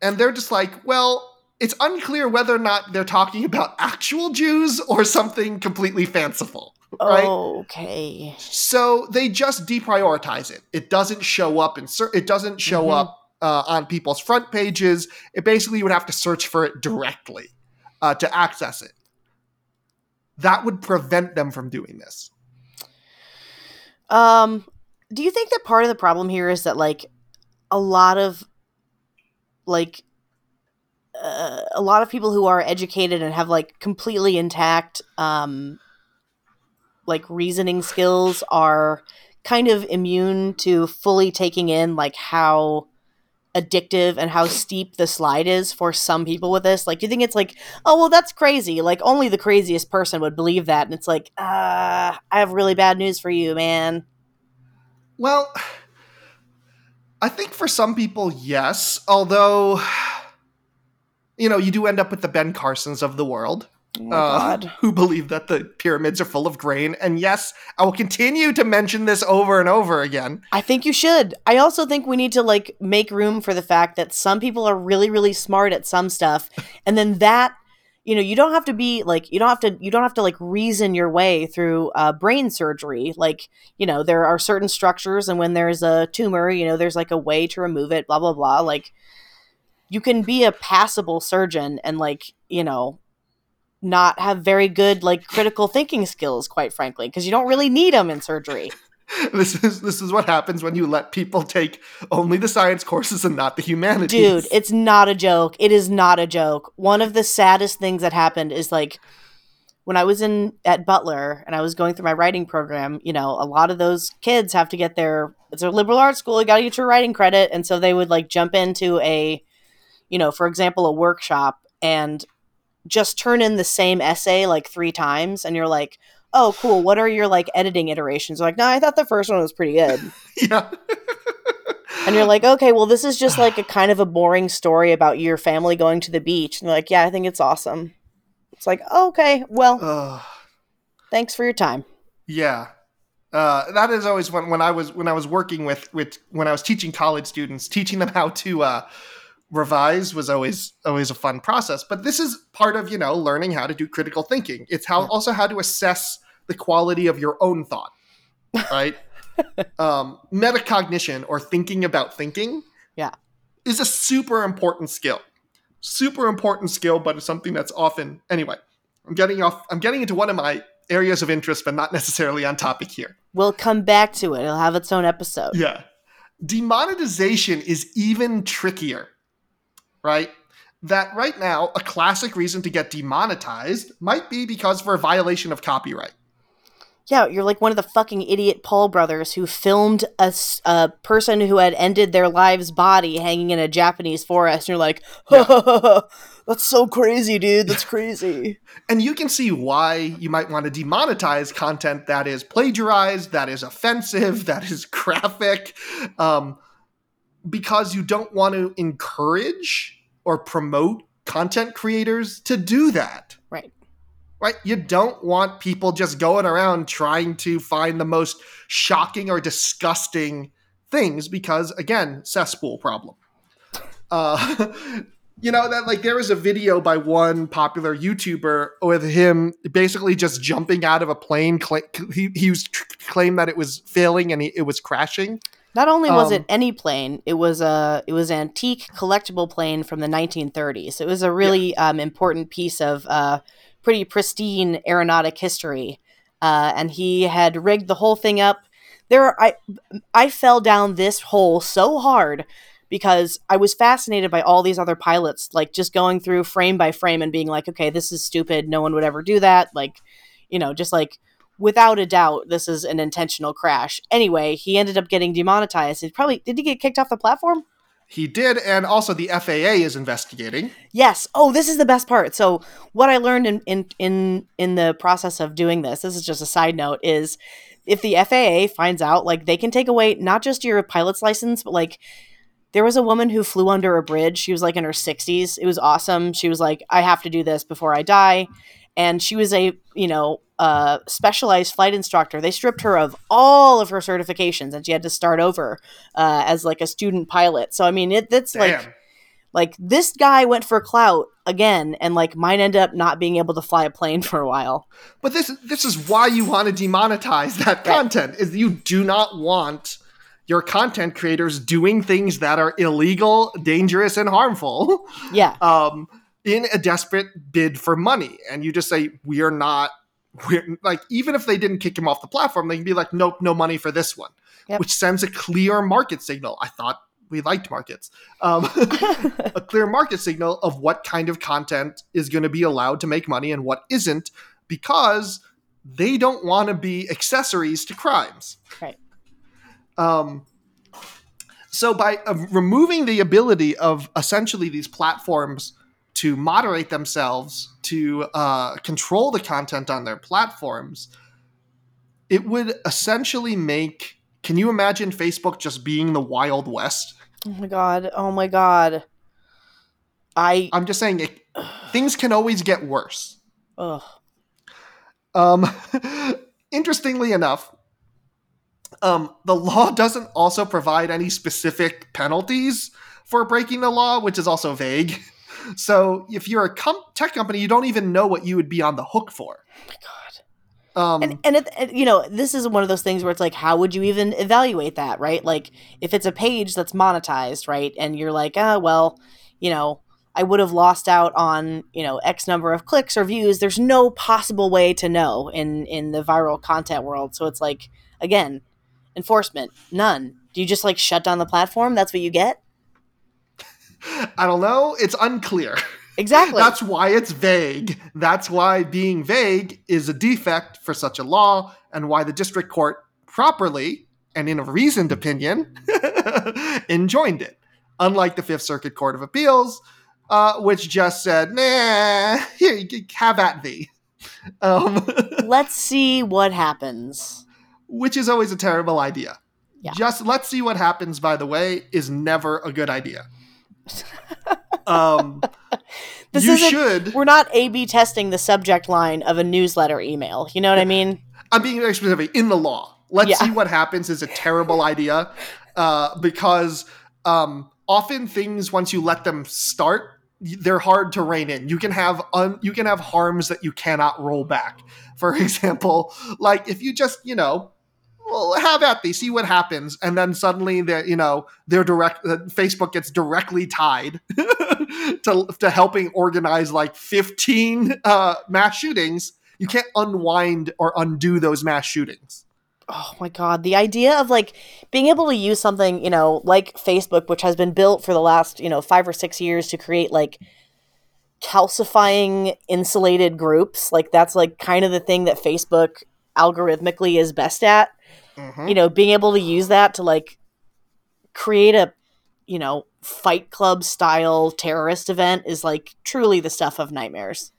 and they're just like, well, it's unclear whether or not they're talking about actual Jews or something completely fanciful. Right? Okay. So they just deprioritize it. It doesn't show up in cer- it doesn't show Mhm. up uh, on people's front pages. It basically you would have to search for it directly uh, to access it. That would prevent them from doing this. Um, do you think that part of the problem here is that like a lot of like uh, a lot of people who are educated and have like completely intact um like reasoning skills are kind of immune to fully taking in like how addictive and how steep the slide is for some people with this? Like do you think it's like oh well that's crazy. Like only the craziest person would believe that and it's like uh i have really bad news for you man Well, I think for some people, yes. Although, you know, you do end up with the Ben Carsons of the world. oh uh, god who believe that the pyramids are full of grain. And yes, I will continue to mention this over and over again. I think you should. I also think we need to like make room for the fact that some people are really really smart at some stuff and then that you know, you don't have to be like you don't have to you don't have to like reason your way through uh, brain surgery. Like, you know, there are certain structures and when there's a tumor, you know, there's like a way to remove it, blah blah blah. Like you can be a passable surgeon and like, you know, not have very good like critical thinking skills quite frankly because you don't really need them in surgery. This is this is what happens when you let people take only the science courses and not the humanities. Dude, it's not a joke. It is not a joke. One of the saddest things that happened is like when I was in at Butler and I was going through my writing program, you know, a lot of those kids have to get their it's a liberal arts school, you got to get your writing credit and so they would like jump into a you know, for example, a workshop and just turn in the same essay like 3 times and you're like, "Oh, cool. What are your like editing iterations?" They're like, "No, I thought the first one was pretty good." yeah. And you're like, okay, well, this is just like a kind of a boring story about your family going to the beach. And they're like, yeah, I think it's awesome. It's like, okay, well, Ugh. thanks for your time. Yeah. Uh, that is always when, when I was when I was working with with when I was teaching college students, teaching them how to uh, revise was always always a fun process. But this is part of you know learning how to do critical thinking. It's how also how to assess the quality of your own thought, right? um, metacognition or thinking about thinking, Yeah. is a super important skill. Super important skill, but it's something that's often anyway. I'm getting off. I'm getting into one of my areas of interest, but not necessarily on topic here. We'll come back to it. It'll have its own episode. Yeah. Demonetization is even trickier, right? That right now, a classic reason to get demonetized might be because for a violation of copyright. Yeah, you're like one of the fucking idiot Paul brothers who filmed a, a person who had ended their lives' body hanging in a Japanese forest. And you're like, that's so crazy, dude. That's crazy. And you can see why you might want to demonetize content that is plagiarized, that is offensive, that is graphic, um, because you don't want to encourage or promote content creators to do that. Right. Right? You don't want people just going around trying to find the most shocking or disgusting things because, again, cesspool problem. Uh, you know that like there was a video by one popular YouTuber with him basically just jumping out of a plane. Cl- he he was claimed that it was failing and he, it was crashing. Not only was Um, it any plane, it was a it was an antique collectible plane from the 1930s. It was a really um, important piece of uh, pretty pristine aeronautic history, uh, and he had rigged the whole thing up. There, I I fell down this hole so hard because I was fascinated by all these other pilots, like just going through frame by frame and being like, okay, this is stupid. No one would ever do that. Like, you know, just like without a doubt, this is an intentional crash. Anyway, he ended up getting demonetized. He probably did he get kicked off the platform? He did, and also the FAA is investigating. Yes. Oh, this is the best part. So, what I learned in in in in the process of doing this, this is just a side note, is if the FAA finds out, like they can take away not just your pilot's license, but like there was a woman who flew under a bridge. She was like in her 60s. It was awesome. She was like, I have to do this before I die. And she was a, you know, uh, specialized flight instructor. They stripped her of all of her certifications and she had to start over uh, as like a student pilot. So, I mean, it, that's Damn. like, like this guy went for clout again and like might end up not being able to fly a plane for a while. But this this is why you want to demonetize that Right. content is you do not want your content creators doing things that are illegal, dangerous, and harmful Yeah. um, in a desperate bid for money. And you just say, we are not, we're like, even if they didn't kick him off the platform, they can be like, nope, no money for this one, Yep. which sends a clear market signal. I thought we liked markets. Um, a clear market signal of what kind of content is going to be allowed to make money and what isn't because they don't want to be accessories to crimes. Right. Um, so by uh, removing the ability of essentially these platforms to moderate themselves, to uh, control the content on their platforms, it would essentially make. Can you imagine Facebook just being the Wild West? Oh my god. Oh my god. I I'm just saying, it, things can always get worse. ugh. Um, interestingly enough, um, the law doesn't also provide any specific penalties for breaking the law, which is also vague. So if you're a com- tech company, you don't even know what you would be on the hook for. Oh my god. Um, and and it, you know this is one of those things where it's like how would you even evaluate that right? Like if it's a page that's monetized right? And you're like ah well you know i would have lost out on you know x number of clicks or views. There's no possible way to know in in the viral content world. So it's like again enforcement none. Do you just like shut down the platform? That's what you get I don't know. It's unclear. exactly That's why it's vague. That's why being vague is a defect for such a law, and why the district court properly and in a reasoned opinion enjoined it. Unlike the Fifth Circuit Court of Appeals, uh, which just said, "Nah, here, you have at thee," um, let's see what happens which is always a terrible idea. Yeah. Just let's see what happens. By the way, is never a good idea. um, This you should. we're not a b testing the subject line of a newsletter email you know what i mean I'm being very specific in the law. Let's Yeah. see what happens is a terrible idea uh, because um, often things once you let them start, they're hard to rein in. You can have un- you can have harms that you cannot roll back. For example, like if you just you know. Well, have at thee, see what happens, and then suddenly that you know they're direct. Uh, Facebook gets directly tied to to helping organize like fifteen uh, mass shootings you can't unwind or undo those mass shootings. oh my god the idea of like being able to use something you know like facebook which has been built for the last you know five or six years to create like calcifying insulated groups like that's like kind of the thing that facebook algorithmically is best at. Mhm. You know, being able to use that to like create a, you know, fight club style terrorist event is like truly the stuff of nightmares.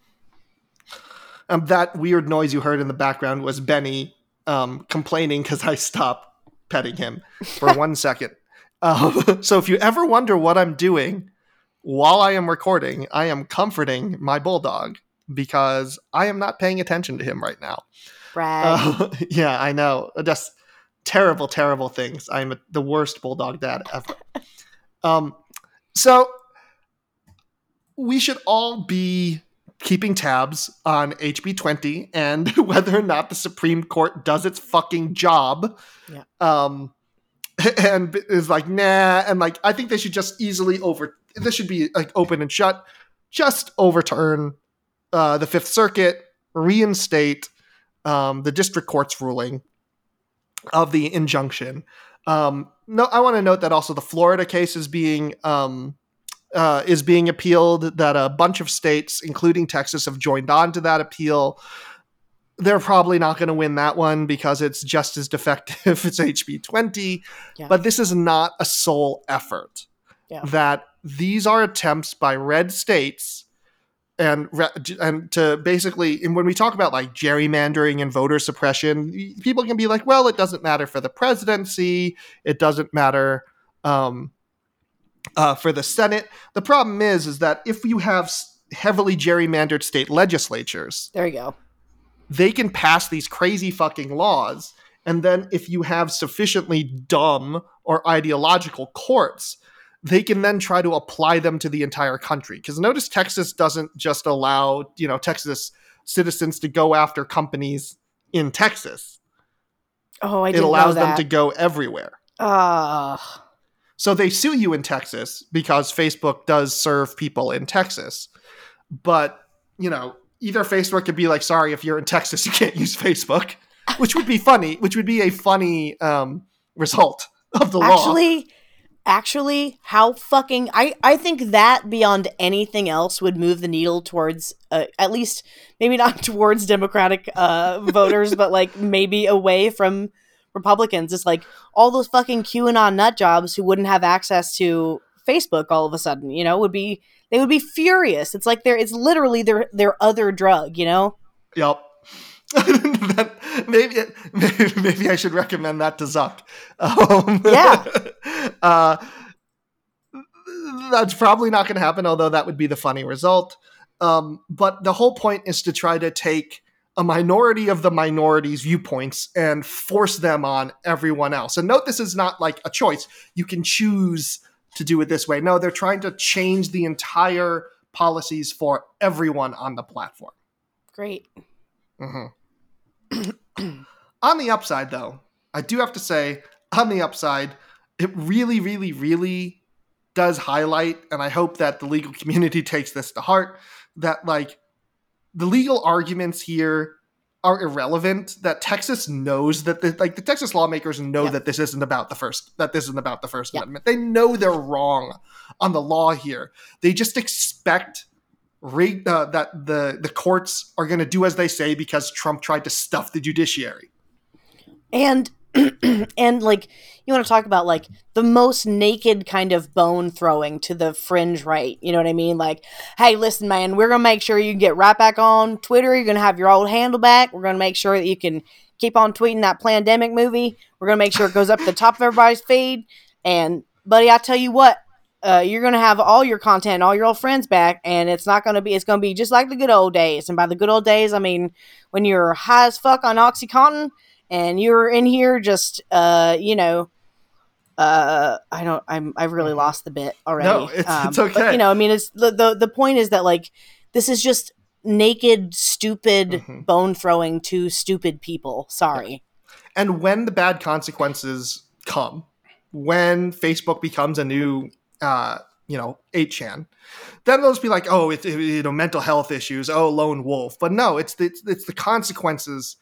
Um, that weird noise you heard in the background was Benny um, complaining because I stopped petting him for one second. Um, so if you ever wonder what I'm doing while I am recording, I am comforting my bulldog because I am not paying attention to him right now. Brag. Uh, yeah, I know. Just terrible, terrible things. I'm the worst bulldog dad ever. um, so we should all be keeping tabs on HB20 and whether or not the Supreme Court does its fucking job. Yeah. Um, and is like, nah, and like, I think they should just easily over. This should be like open and shut. Just overturn uh, the Fifth Circuit, reinstate um, the district court's ruling of the injunction. Um, no, I want to note that also the Florida case is being um, uh, is being appealed. That a bunch of states, including Texas, have joined on to that appeal. They're probably not going to win that one because it's just as defective as HB twenty. Yeah. But this is not a sole effort. Yeah. That these are attempts by red states and and to basically and when we talk about like gerrymandering and voter suppression people can be like well it doesn't matter for the presidency it doesn't matter um, uh, for the senate the problem is is that if you have heavily gerrymandered state legislatures there you go. they can pass these crazy fucking laws and then if you have sufficiently dumb or ideological courts they can then try to apply them to the entire country. Because notice texas doesn't just allow you know texas citizens to go after companies in texas. Oh, I didn't know that. It allows them to go everywhere. Uh, so they sue you in texas because facebook does serve people in texas. But you know either facebook could be like sorry if you're in texas you can't use facebook which would be funny which would be a funny um, result of the law. Actually, actually, how fucking I I think that beyond anything else would move the needle towards uh, at least maybe not towards Democratic uh, voters, but like maybe away from Republicans. It's like all those fucking QAnon nut jobs who wouldn't have access to Facebook all of a sudden, you know, would be they would be furious. It's like they're it's literally their their other drug, you know. Yep. that, maybe, maybe maybe I should recommend that to Zuck. Um, Yeah. uh, that's probably not going to happen, although that would be the funny result. Um, but the whole point is to try to take a minority of the minorities' viewpoints and force them on everyone else. And note this is not like a choice. You can choose to do it this way. No, they're trying to change the entire policies for everyone on the platform. Great. hmm on the upside, though, I do have to say, on the upside, it really, really, really does highlight, and I hope that the legal community takes this to heart, that like the legal arguments here are irrelevant. That Texas knows that the like the Texas lawmakers know Yep. that this isn't about the first that this isn't about the First Yep. Amendment. They know they're wrong on the law here. They just expect rig- uh, that the the courts are going to do as they say because Trump tried to stuff the judiciary. and and like you want to talk about like the most naked kind of bone throwing to the fringe right you know what i mean like hey listen man we're gonna make sure you get right back on twitter you're gonna have your old handle back we're gonna make sure that you can keep on tweeting that pandemic movie we're gonna make sure it goes up the top of everybody's feed and buddy i tell you what uh, you're gonna have all your content all your old friends back and it's not gonna be it's gonna be just like the good old days. And by the good old days i mean when you're high as fuck on oxycontin and you're in here just uh you know uh i don't i'm i've really lost the bit already. No, it's- Um, it's but, okay. you know i mean it's the, the the point is that like this is just naked stupid Mhm. bone throwing to stupid people. Sorry. And when the bad consequences come, when Facebook becomes a new, uh, you know, 8chan, then they'll just be like, oh, it's, you know, mental health issues, oh, lone wolf. But no, it's the, it's, the consequences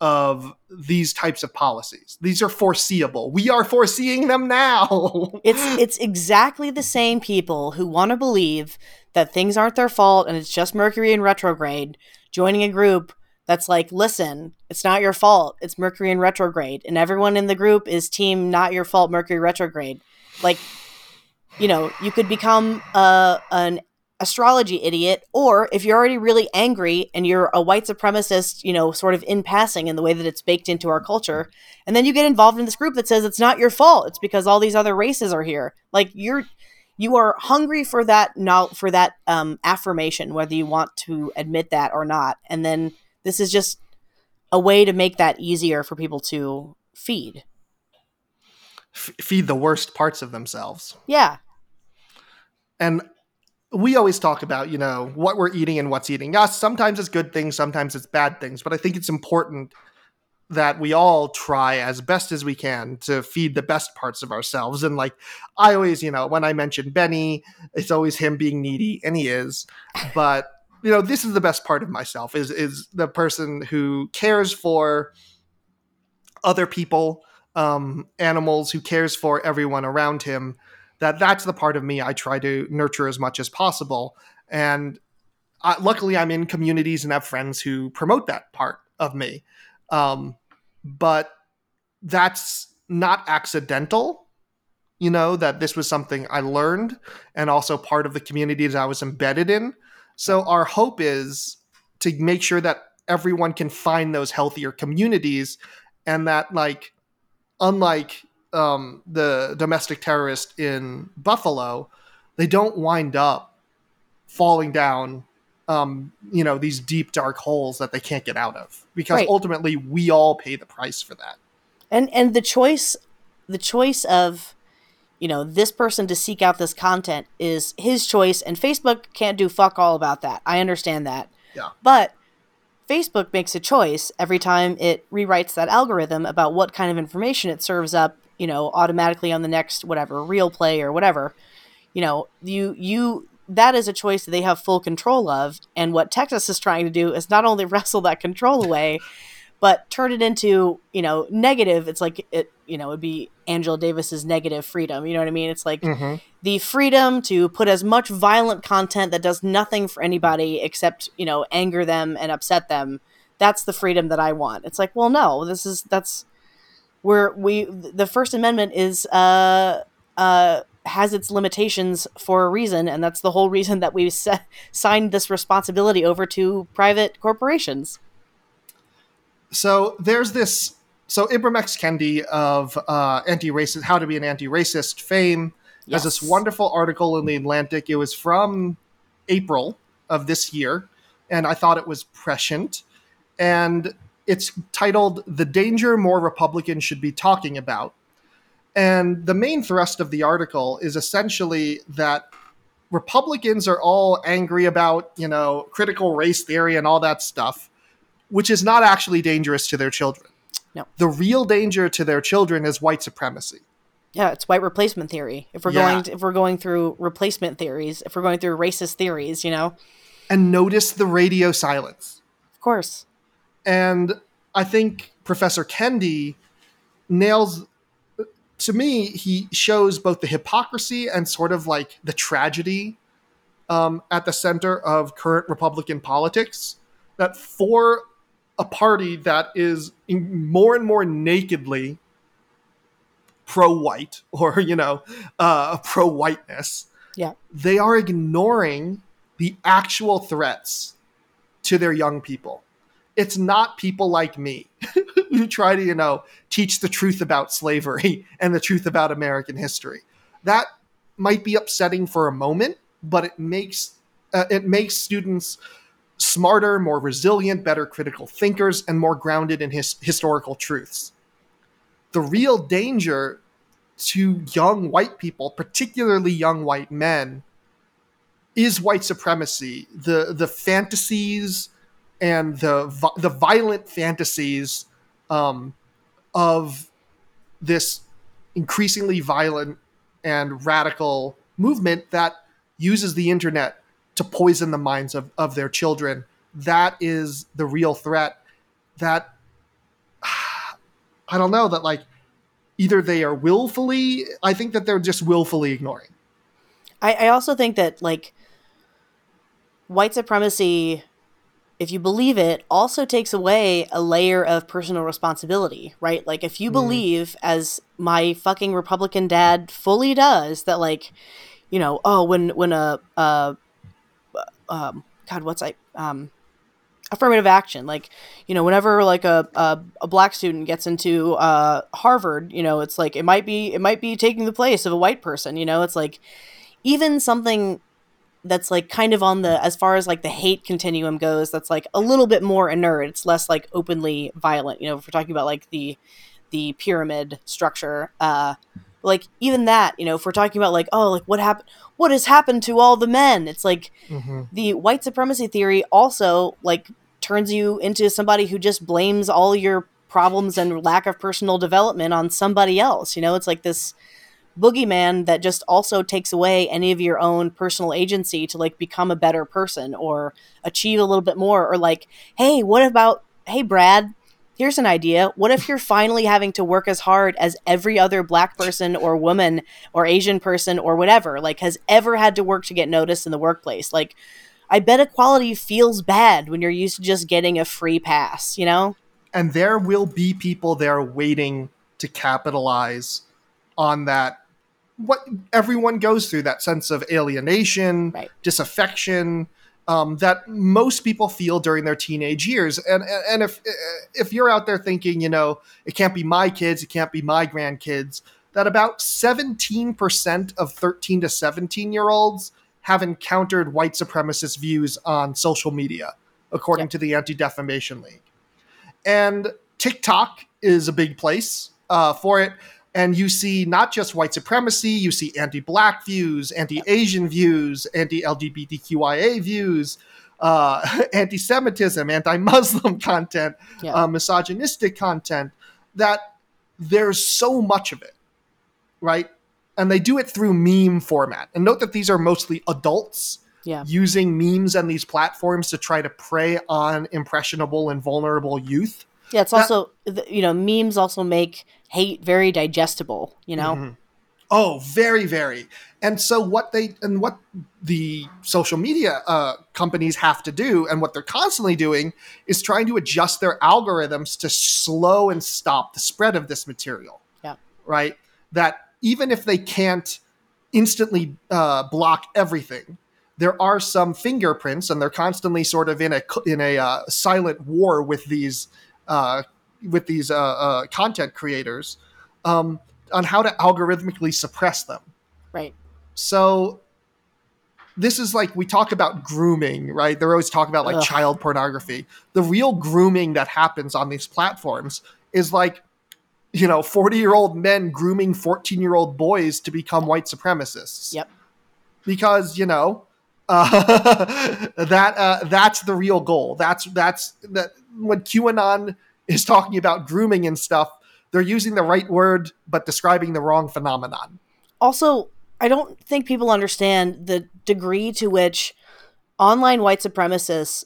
of these types of policies. These are foreseeable. We are foreseeing them now. it's it's exactly the same people who want to believe that things aren't their fault and it's just mercury in retrograde joining a group that's like, listen, it's not your fault. It's Mercury in retrograde. And everyone in the group is team not your fault, Mercury retrograde. Like, you know, you could become uh, an astrology idiot, or if you're already really angry and you're a white supremacist, you know, sort of in passing in the way that it's baked into our culture, and then you get involved in this group that says it's not your fault, it's because all these other races are here. Like you're you are hungry for that not for that um, affirmation, whether you want to admit that or not, and then this is just a way to make that easier for people to feed. F- feed the worst parts of themselves. Yeah. And we always talk about, you know, what we're eating and what's eating us. Sometimes it's good things, sometimes it's bad things, but I think it's important that we all try as best as we can to feed the best parts of ourselves. And like I always, you know, when I mention Benny, it's always him being needy, and he is. But you know, this is the best part of myself is is the person who cares for other people, um, animals, who cares for everyone around him that that's the part of me I try to nurture as much as possible. And I, luckily, I'm in communities and have friends who promote that part of me. Um, but that's not accidental. You know, that this was something I learned and also part of the communities I was embedded in. So, our hope is to make sure that everyone can find those healthier communities and that, like, unlike um, the domestic terrorist in Buffalo, they don't wind up falling down, um, you know, these deep dark holes that they can't get out of because Right. ultimately we all pay the price for that. and and the choice the choice of you know this person to seek out this content is his choice and facebook can't do fuck all about that i understand that Yeah. but facebook makes a choice every time it rewrites that algorithm about what kind of information it serves up you know automatically on the next whatever real play or whatever you know you you that is a choice that they have full control of. And what texas is trying to do is not only wrestle that control away but turn it into you know negative. It's like it you know it'd be angela davis's negative freedom. You know what i mean? It's like Mm-hmm. the freedom to put as much violent content that does nothing for anybody except you know anger them and upset them. That's the freedom that i want. It's like well no this is that's where we the first amendment is uh uh has its limitations for a reason and that's the whole reason that we se- signed this responsibility over to private corporations So there's this. So Ibram X. Kendi of uh, anti-racist, how to be an anti-racist fame, has this wonderful article in the Atlantic. It was from April of this year, and I thought it was prescient. And it's titled "The Danger More Republicans Should Be Talking About." And the main thrust of the article is essentially that Republicans are all angry about, you know, critical race theory and all that stuff, which is not actually dangerous to their children. No. The real danger to their children is white supremacy. Yeah, it's white replacement theory. If we're Yeah. going to, if we're going through replacement theories, if we're going through racist theories, you know, And notice the radio silence. of course. And I think Professor Kendi nails to me, he shows both the hypocrisy and sort of like the tragedy um, at the center of current Republican politics. That for a party that is more and more nakedly pro-white or you know uh, pro-whiteness, Yeah. they are ignoring the actual threats to their young people. It's not people like me who try to, you know, teach the truth about slavery and the truth about American history. That might be upsetting for a moment, but it makes uh, it makes students smarter, more resilient, better critical thinkers, and more grounded in his- historical truths. The real danger to young white people, particularly young white men, is white supremacy. The the fantasies and the the violent fantasies um, of this increasingly violent and radical movement that uses the internet to poison the minds of, of their children. That is the real threat. That I don't know that like either they are willfully. I think that they're just willfully ignoring. I, I also think that like white supremacy if you believe it, also takes away a layer of personal responsibility, right? Like, if you mm. believe, as my fucking Republican dad fully does, that, like, you know, oh, when, when a, uh, um, God, what's I, um, affirmative action like you know whenever like a, a, a, black student gets into uh, harvard you know it's like it might be it might be taking the place of a white person you know it's like even something that's like kind of on the as far as like the hate continuum goes that's like a little bit more inert. It's less like openly violent you know if we're talking about like the the pyramid structure uh like even that you know if we're talking about like oh like what happened what has happened to all the men? It's like mm-hmm. the white supremacy theory also like turns you into somebody who just blames all your problems and lack of personal development on somebody else you know? It's like this boogeyman that just also takes away any of your own personal agency to like become a better person or achieve a little bit more or like hey what about hey brad here's an idea. What if you're finally having to work as hard as every other black person or woman or asian person or whatever like has ever had to work to get noticed in the workplace? Like i bet equality feels bad when you're used to just getting a free pass you know? And there will be people there waiting to capitalize on that what everyone goes through that sense of alienation, right. disaffection, um, that most people feel during their teenage years. And and if if you're out there thinking, you know, it can't be my kids, it can't be my grandkids, that about 17% of 13 to 17 year olds have encountered white supremacist views on social media, according yep. to the Anti Defamation League. And TikTok is a big place uh, for it and you see not just white supremacy, you see anti black views, anti Asian views, anti LGBTQIA views, uh, anti Semitism, anti Muslim content, yeah. uh, misogynistic content, that there's so much of it, right? And they do it through meme format. And note that these are mostly adults yeah. using memes and these platforms to try to prey on impressionable and vulnerable youth. Yeah, it's also you know memes also make hate very digestible. You know. Mm-hmm. Oh, very, very. And so what they and what the social media uh, companies have to do, and what they're constantly doing, is trying to adjust their algorithms to slow and stop the spread of this material. Yeah. Right. That even if they can't instantly uh, block everything, there are some fingerprints, and they're constantly sort of in a in a uh, silent war with these uh, with these uh, uh, content creators um, on how to algorithmically suppress them. Right. So this is like we talk about grooming, right? They're always talking about like Ugh. child pornography. The real grooming that happens on these platforms is like you know 40 year old men grooming 14 year old boys to become white supremacists yep because you know uh, that uh, that's the real goal that's that's that when QAnon is talking about grooming and stuff, they're using the right word but describing the wrong phenomenon. Also, I don't think people understand the degree to which online white supremacists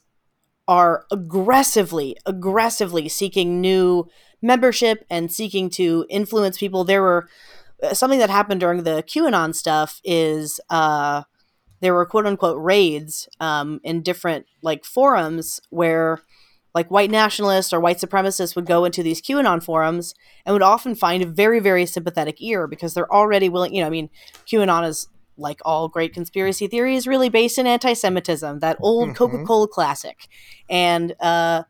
are aggressively, aggressively seeking new membership and seeking to influence people. There were uh, something that happened during the QAnon stuff is uh, there were quote unquote raids um, in different like forums where like white nationalists or white supremacists would go into these QAnon forums and would often find a very, very sympathetic ear because they're already willing. You know, I mean, QAnon is like all great conspiracy theories, really based in anti-Semitism, that old mm-hmm. Coca-Cola classic, and uh,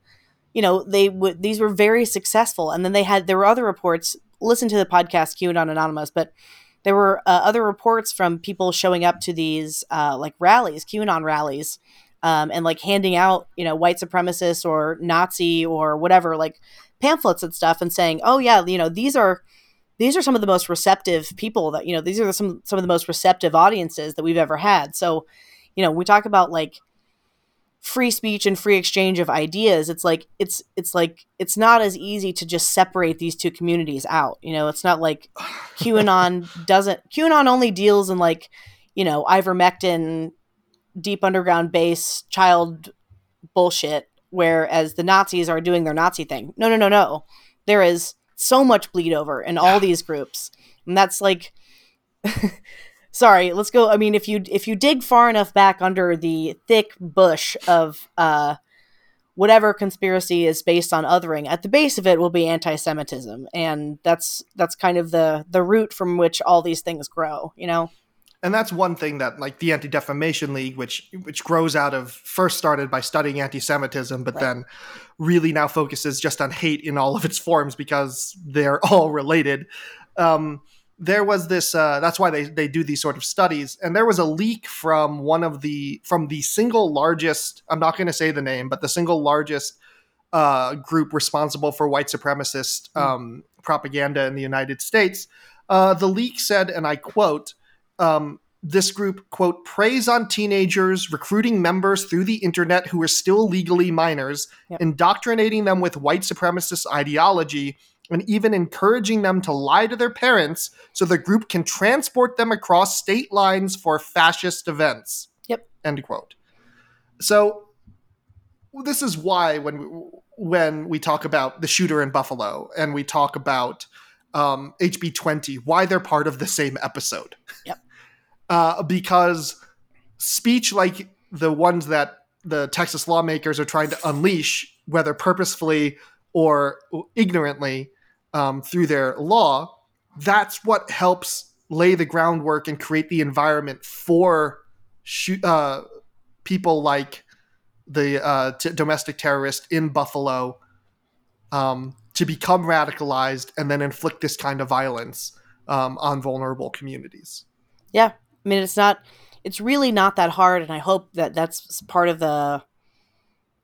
you know, they would these were very successful. And then they had there were other reports. Listen to the podcast QAnon Anonymous, but there were uh, other reports from people showing up to these uh, like rallies, QAnon rallies um, and like handing out, you know, white supremacist or Nazi or whatever, like pamphlets and stuff, and saying, "Oh yeah, you know, these are." These are some of the most receptive people that you know. These are some some of the most receptive audiences that we've ever had. So, you know, we talk about like free speech and free exchange of ideas it's like it's it's like it's not as easy to just separate these two communities out you know it's not like qanon doesn't qanon only deals in like you know ivermectin deep underground base child bullshit, whereas the Nazis are doing their Nazi thing. No, no, no, no. There is so much bleed over in all these groups. And that's like sorry, let's go. I mean, if you if you dig far enough back under the thick bush of uh whatever conspiracy is based on othering at the base of it will be anti-semitism and that's that's kind of the the root from which all these things grow you know and that's one thing that like the anti-defamation league which which grows out of first started by studying anti-semitism but right. then really now focuses just on hate in all of its forms because they're all related um, there was this uh, that's why they, they do these sort of studies and there was a leak from one of the from the single largest i'm not going to say the name but the single largest uh, group responsible for white supremacist hmm. um, mm. propaganda in the united states uh, the leak said and i quote um, this group quote preys on teenagers recruiting members through the internet who are still legally minors yep. indoctrinating them with white supremacist ideology and even encouraging them to lie to their parents so the group can transport them across state lines for fascist events. Yep. End quote. So this is why when we, when we talk about the shooter in Buffalo and we talk about um, HB twenty, why they're part of the same episode. Yep. Uh, because speech like the ones that the Texas lawmakers are trying to unleash, whether purposefully or ignorantly, um, through their law, that's what helps lay the groundwork and create the environment for uh, people like the uh, t- domestic terrorist in Buffalo um, to become radicalized and then inflict this kind of violence um, on vulnerable communities. Yeah, I mean, it's not. It's really not that hard, and I hope that that's part of the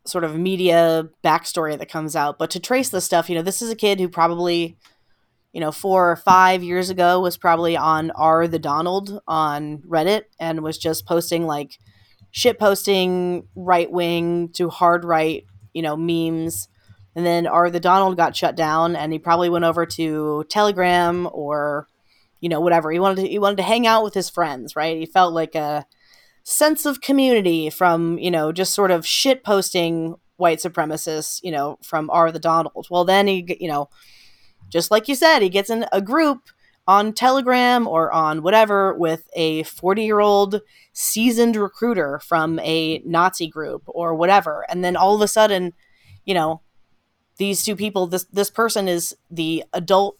sort of media backstory that comes out. But to trace this stuff, you know, this is a kid who probably, you know, four or five years ago was probably on R the Donald on Reddit and was just posting like shit posting right wing to hard right, you know, memes. And then R the Donald got shut down and he probably went over to Telegram or you know whatever. He wanted to he wanted to hang out with his friends, right? He felt like a sense of community from you know just sort of shit posting white supremacists you know from R the Donald. Well, then he you know just like you said, he gets in a group on Telegram or on whatever with a 40 year old seasoned recruiter from a Nazi group or whatever. And then all of a sudden, you know, these two people, this, this person is the adult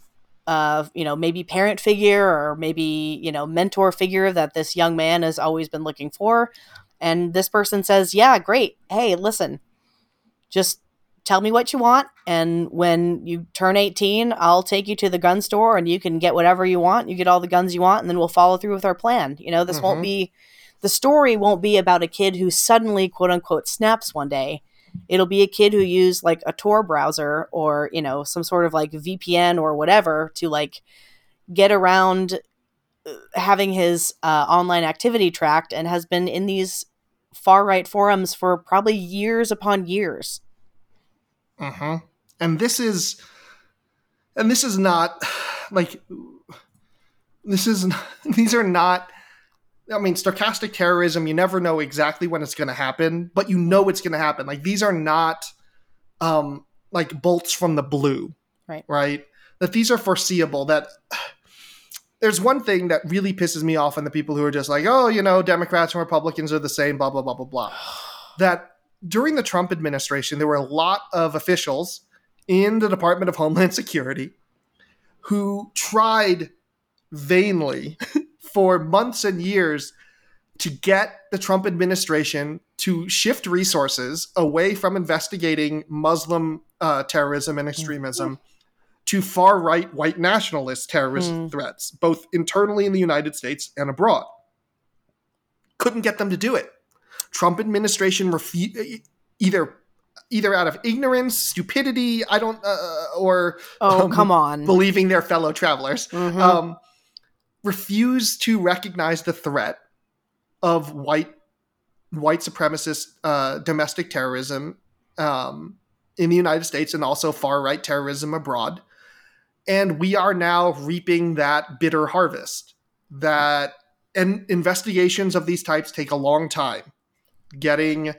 of you know maybe parent figure or maybe you know mentor figure that this young man has always been looking for. And this person says yeah great. Hey listen just tell me what you want and when you turn 18 i'll take you to the gun store and you can get whatever you want. You get all the guns you want and then we'll follow through with our plan. You know this mm-hmm. won't be the story won't be about a kid who suddenly quote unquote snaps one day it'll be a kid who used like a tor browser or you know some sort of like vpn or whatever to like get around uh, having his uh, online activity tracked and has been in these far right forums for probably years upon years. Uh-huh and this is and this is not like this is these are not I mean, stochastic terrorism, you never know exactly when it's going to happen, but you know it's going to happen. Like these are not um like bolts from the blue. Right. Right? That these are foreseeable that there's one thing that really pisses me off on the people who are just like, "Oh, you know, Democrats and Republicans are the same, blah blah blah blah blah." that during the Trump administration, there were a lot of officials in the Department of Homeland Security who tried vainly for months and years to get the Trump administration to shift resources away from investigating Muslim uh, terrorism and extremism mm-hmm. to far right white nationalist terrorist mm. threats, both internally in the United States and abroad. Couldn't get them to do it. Trump administration refu- either either out of ignorance, stupidity, I don't, uh, or oh um, come on, believing their fellow travelers. Mm-hmm. Um, refuse to recognize the threat of white white supremacist uh, domestic terrorism um, in the United States and also far right terrorism abroad. And we are now reaping that bitter harvest. That and investigations of these types take a long time. Getting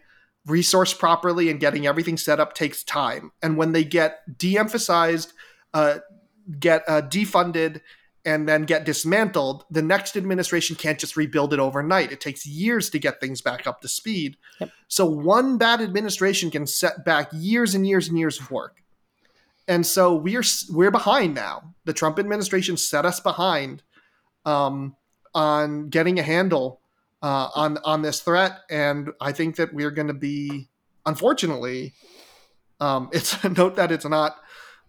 resourced properly and getting everything set up takes time. And when they get de-emphasized, uh, get uh, defunded, and then get dismantled, the next administration can't just rebuild it overnight. It takes years to get things back up to speed. Yep. So one bad administration can set back years and years and years of work. And so we're we're behind now. The Trump administration set us behind um, on getting a handle uh, on on this threat, and I think that we're going to be, unfortunately, um, it's a note that it's not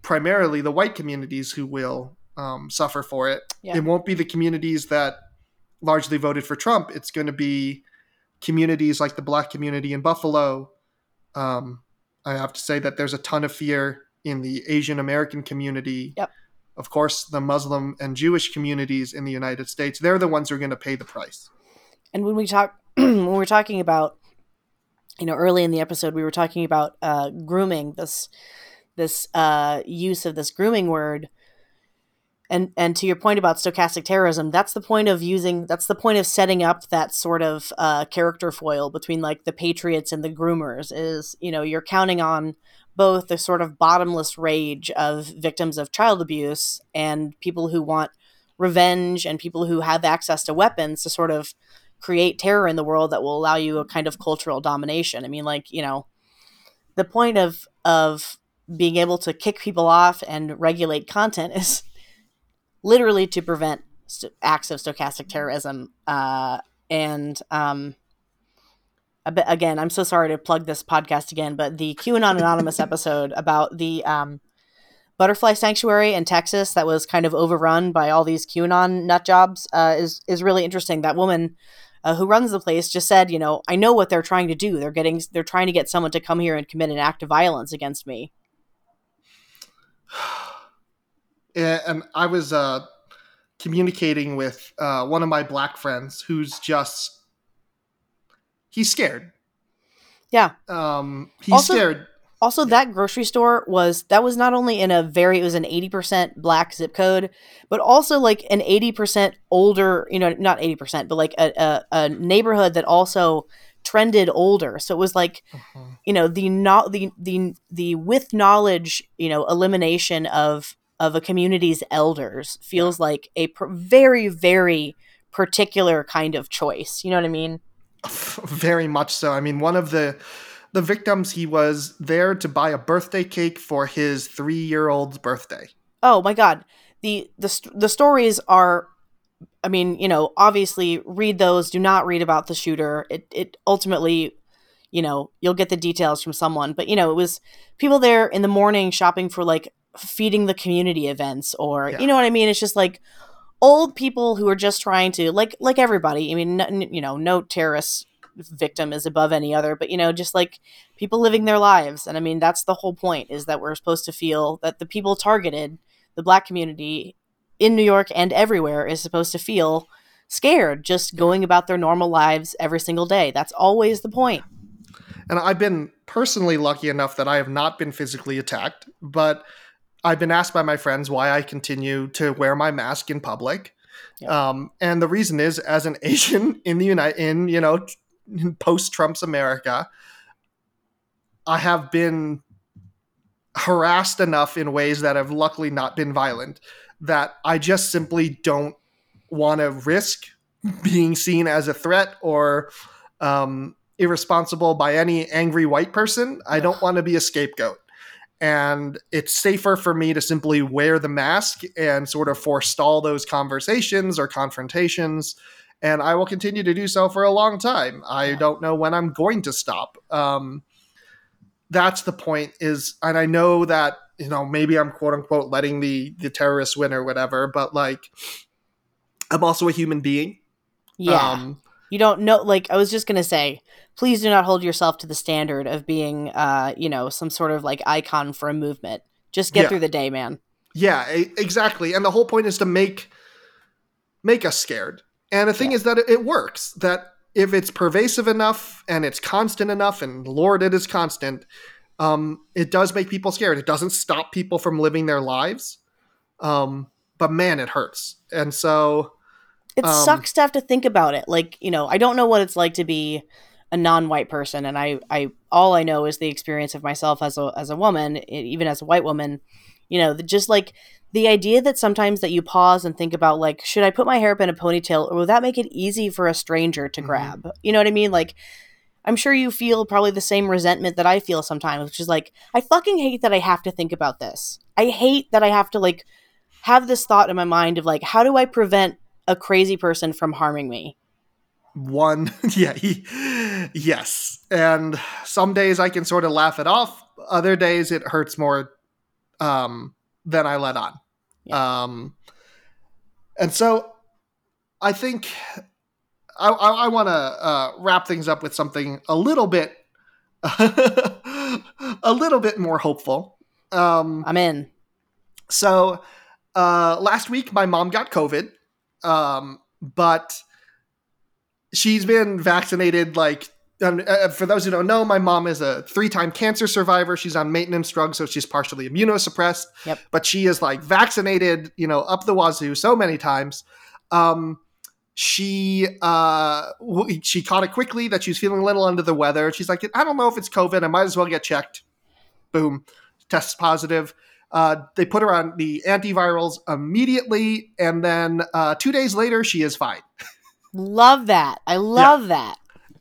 primarily the white communities who will um, suffer for it. Yeah. It won't be the communities that largely voted for Trump. It's going to be communities like the black community in Buffalo. Um, I have to say that there's a ton of fear in the Asian American community. Yep. Of course, the Muslim and Jewish communities in the United States. They're the ones who are going to pay the price. And when we talk, when we're talking about, you know, early in the episode, we were talking about uh, grooming. This this uh, use of this grooming word and and to your point about stochastic terrorism that's the point of using that's the point of setting up that sort of uh, character foil between like the patriots and the groomers is you know you're counting on both the sort of bottomless rage of victims of child abuse and people who want revenge and people who have access to weapons to sort of create terror in the world that will allow you a kind of cultural domination. I mean like you know the point of of being able to kick people off and regulate content is literally to prevent st- acts of stochastic terrorism. Uh, and um, be- again, I'm so sorry to plug this podcast again, but the QAnon Anonymous episode about the um, butterfly sanctuary in Texas that was kind of overrun by all these QAnon nut jobs uh, is is really interesting. That woman. Uh, who runs the place just said, you know, I know what they're trying to do. They're getting, they're trying to get someone to come here and commit an act of violence against me. And I was uh, communicating with uh, one of my black friends who's just he's scared. Yeah. Um, he's Also- scared. Also, that grocery store was that was not only in a very it was an eighty percent black zip code, but also like an eighty percent older, you know, not eighty percent, but like a, a, a neighborhood that also trended older. So it was like you know the not the the the with knowledge you know elimination of of a community's elders feels like a pr- very very particular kind of choice. You know what I mean? Very much so. I mean, one of the the victims he was there to buy a birthday cake for his three year old's birthday. Oh my god. The the st- the stories are I mean, you know, obviously read those, do not read about the shooter. It it ultimately, you know, you'll get the details from someone, but you know, it was people there in the morning shopping for like feeding the community events or Yeah. you know what I mean? It's just like old people who are just trying to like like everybody. I mean, n- n- you know, no terrorist victim is above any other, but you know, just like people living their lives. And I mean, that's the whole point is that we're supposed to feel that the people targeted, the black community in New York and everywhere is supposed to feel scared just going about their normal lives every single day. That's always the point. And I've been personally lucky enough that I have not been physically attacked, but I've been asked by my friends why I continue to wear my mask in public. Yeah. Um, and the reason is, as an Asian in the United, in you know, post Trump's America, I have been harassed enough in ways that have luckily not been violent that I just simply don't want to risk being seen as a threat or um, irresponsible by any angry white person. I don't want to be a scapegoat. And it's safer for me to simply wear the mask and sort of forestall those conversations or confrontations. And I will continue to do so for a long time. I don't know when I'm going to stop. Um, that's the point is, and I know that, you know, maybe I'm quote unquote letting the, the terrorists win or whatever, but like, I'm also a human being. Yeah. Um, you don't know like I was just going to say, please do not hold yourself to the standard of being uh, you know, some sort of like icon for a movement. Just get Yeah. through the day, man. Yeah, exactly. And the whole point is to make make us scared. And the thing is that it, it works. That if it's pervasive enough and it's constant enough, and Lord, it is constant, um, it does make people scared. It doesn't stop people from living their lives, um, but man, it hurts. And so, It Um, sucks to have to think about it. Like, you know, I don't know what it's like to be a non-white person and I I all I know is the experience of myself as a as a woman, even as a white woman, You know, the, just like the idea that sometimes that you pause and think about like, should I put my hair up in a ponytail or will that make it easy for a stranger to Mhm. grab? You know what I mean? Like, I'm sure you feel probably the same resentment that I feel sometimes, which is like, I fucking hate that I have to think about this. I hate that I have to like have this thought in my mind of like, how do I prevent a crazy person from harming me? One, yeah, he, yes. And some days I can sort of laugh it off. Other days it hurts more um, than I let on. Um, and so I think I, I, I want to uh, wrap things up with something a little bit, a little bit more hopeful. Um, I'm in. so uh, last week, my mom got COVID, um, but she's been vaccinated. Like, um, uh, for those who don't know, my mom is a three-time cancer survivor. She's on maintenance drugs, so she's partially immunosuppressed. Yep. But she is like vaccinated, you know, up the wazoo so many times. Um, she uh, w- she caught it quickly that she's feeling a little under the weather. She's like, I don't know if it's COVID. I might as well get checked. Boom, tests positive. Uh, they put her on the antivirals immediately, and then uh, two days later, she is fine. Love that. I love that.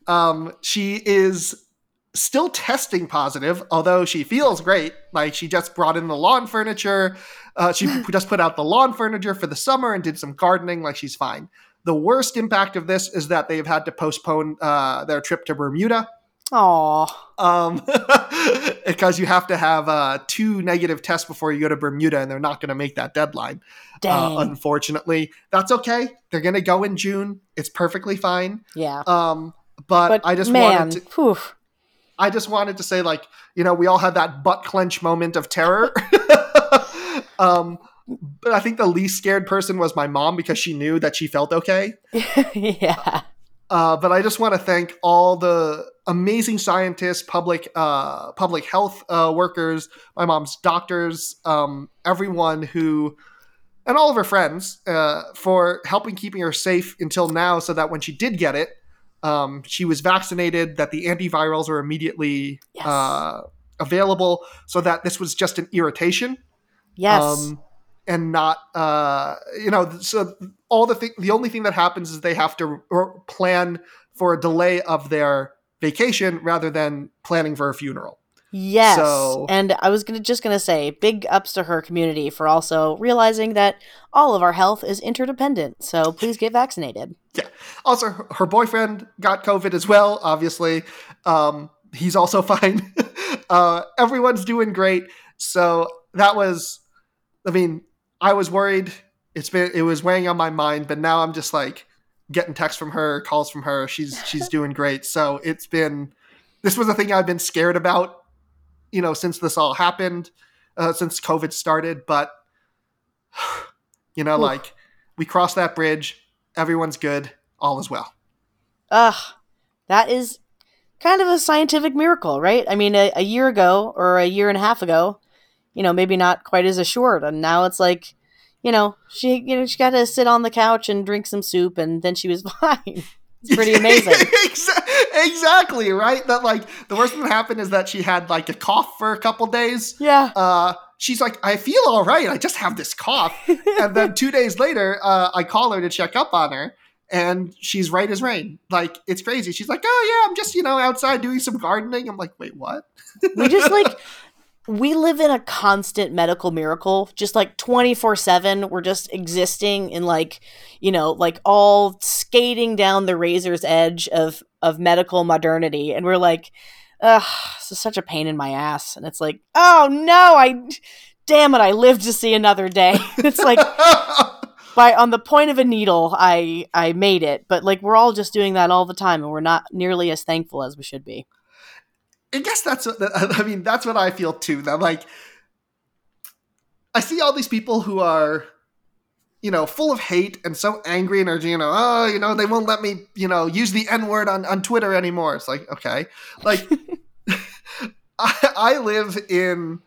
Um, she is still testing positive, although she feels great. Like she just brought in the lawn furniture. Uh, she just put out the lawn furniture for the summer and did some gardening. Like she's fine. The worst impact of this is that they've had to postpone uh, their trip to Bermuda. Aw. um, because you have to have uh, two negative tests before you go to Bermuda, and they're not going to make that deadline. Uh, unfortunately, that's okay. They're going to go in June. It's perfectly fine. yeah. Um, but, But I just man, wanted to, whew. I just wanted to say, like, you know, we all had that butt clench moment of terror. um, but I think the least scared person was my mom because she knew that she felt okay. yeah. Uh, but I just want to thank all the amazing scientists, public uh, public health uh, workers, my mom's doctors, um, everyone who, and all of her friends uh, for helping keeping her safe until now, so that when she did get it, um, she was vaccinated, that the antivirals were immediately Yes. uh, available, so that this was just an irritation Yes. um, and not uh, you know so all the thing the only thing that happens is they have to r- plan for a delay of their vacation rather than planning for a funeral yes. so- and I was gonna just gonna say big ups to her community for also realizing that all of our health is interdependent. So please get vaccinated. Yeah. also her- her boyfriend got covid as well obviously um, he's also fine uh, everyone's doing great so that was i mean i was worried it's been it was weighing on my mind but now i'm just like getting texts from her calls from her. She's she's doing great. So it's been this was a thing i've been scared about you know since this all happened uh, since covid started but you know Oof. like we crossed that bridge. Everyone's good. All is well. Ugh, that is kind of a scientific miracle, right? I mean, a, a year ago or a year and a half ago, you know, maybe not quite as assured, and now it's like, you know, she, you know, she got to sit on the couch and drink some soup, and then she was fine. It's pretty amazing. Exactly right? That like the worst thing that happened is that she had like a cough for a couple days. Yeah. uh she's like i feel all right. I just have this cough. And then two days later uh i call her to check up on her and she's right as rain. Like it's crazy. She's like oh yeah i'm just you know outside doing some gardening. I'm like wait what? We just like we live in a constant medical miracle just like 24/7 we're just existing in like you know like all skating down the razor's edge of of medical modernity. And we're like ugh this is such a pain in my ass. And it's like oh no I damn it I lived to see another day. It's like by on the point of a needle I I made it. But like we're all just doing that all the time and we're not nearly as thankful as we should be I guess that's what I mean. That's what I feel too. That like, I see all these people who are, you know, full of hate and so angry and are, you know, oh, you know, they won't let me, you know, use the N word on on Twitter anymore. It's like, okay, like, I, I live in.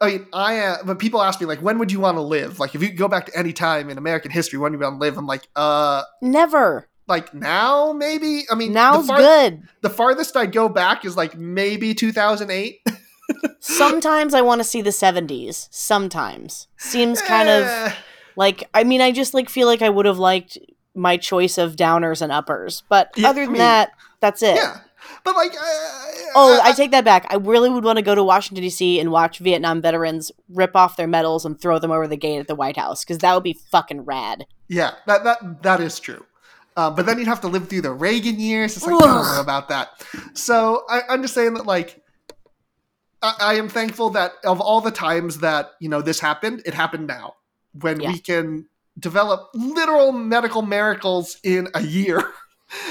I mean, I uh, when people ask me like, when would you want to live? Like, if you go back to any time in American history, when do you want to live? I'm like, uh, never like now maybe. I mean, the now's far- good the farthest I'd go back is like maybe 2008. Sometimes I want to see the 70s. Sometimes. Seems kind of Eh, like I mean I just like feel like I would have liked my choice of downers and uppers. But Yeah, other I than mean, that, that's it. yeah, but like, uh, Oh, I take that back. I really would want to go to Washington D.C. and watch Vietnam veterans rip off their medals and throw them over the gate at the White House because that would be fucking rad. Yeah, that that that is true. Uh, but then you'd have to live through the Reagan years. It's like I don't know about that. So I, I'm just saying that like I, I am thankful that of all the times that you know this happened, it happened now when Yeah. we can develop literal medical miracles in a year.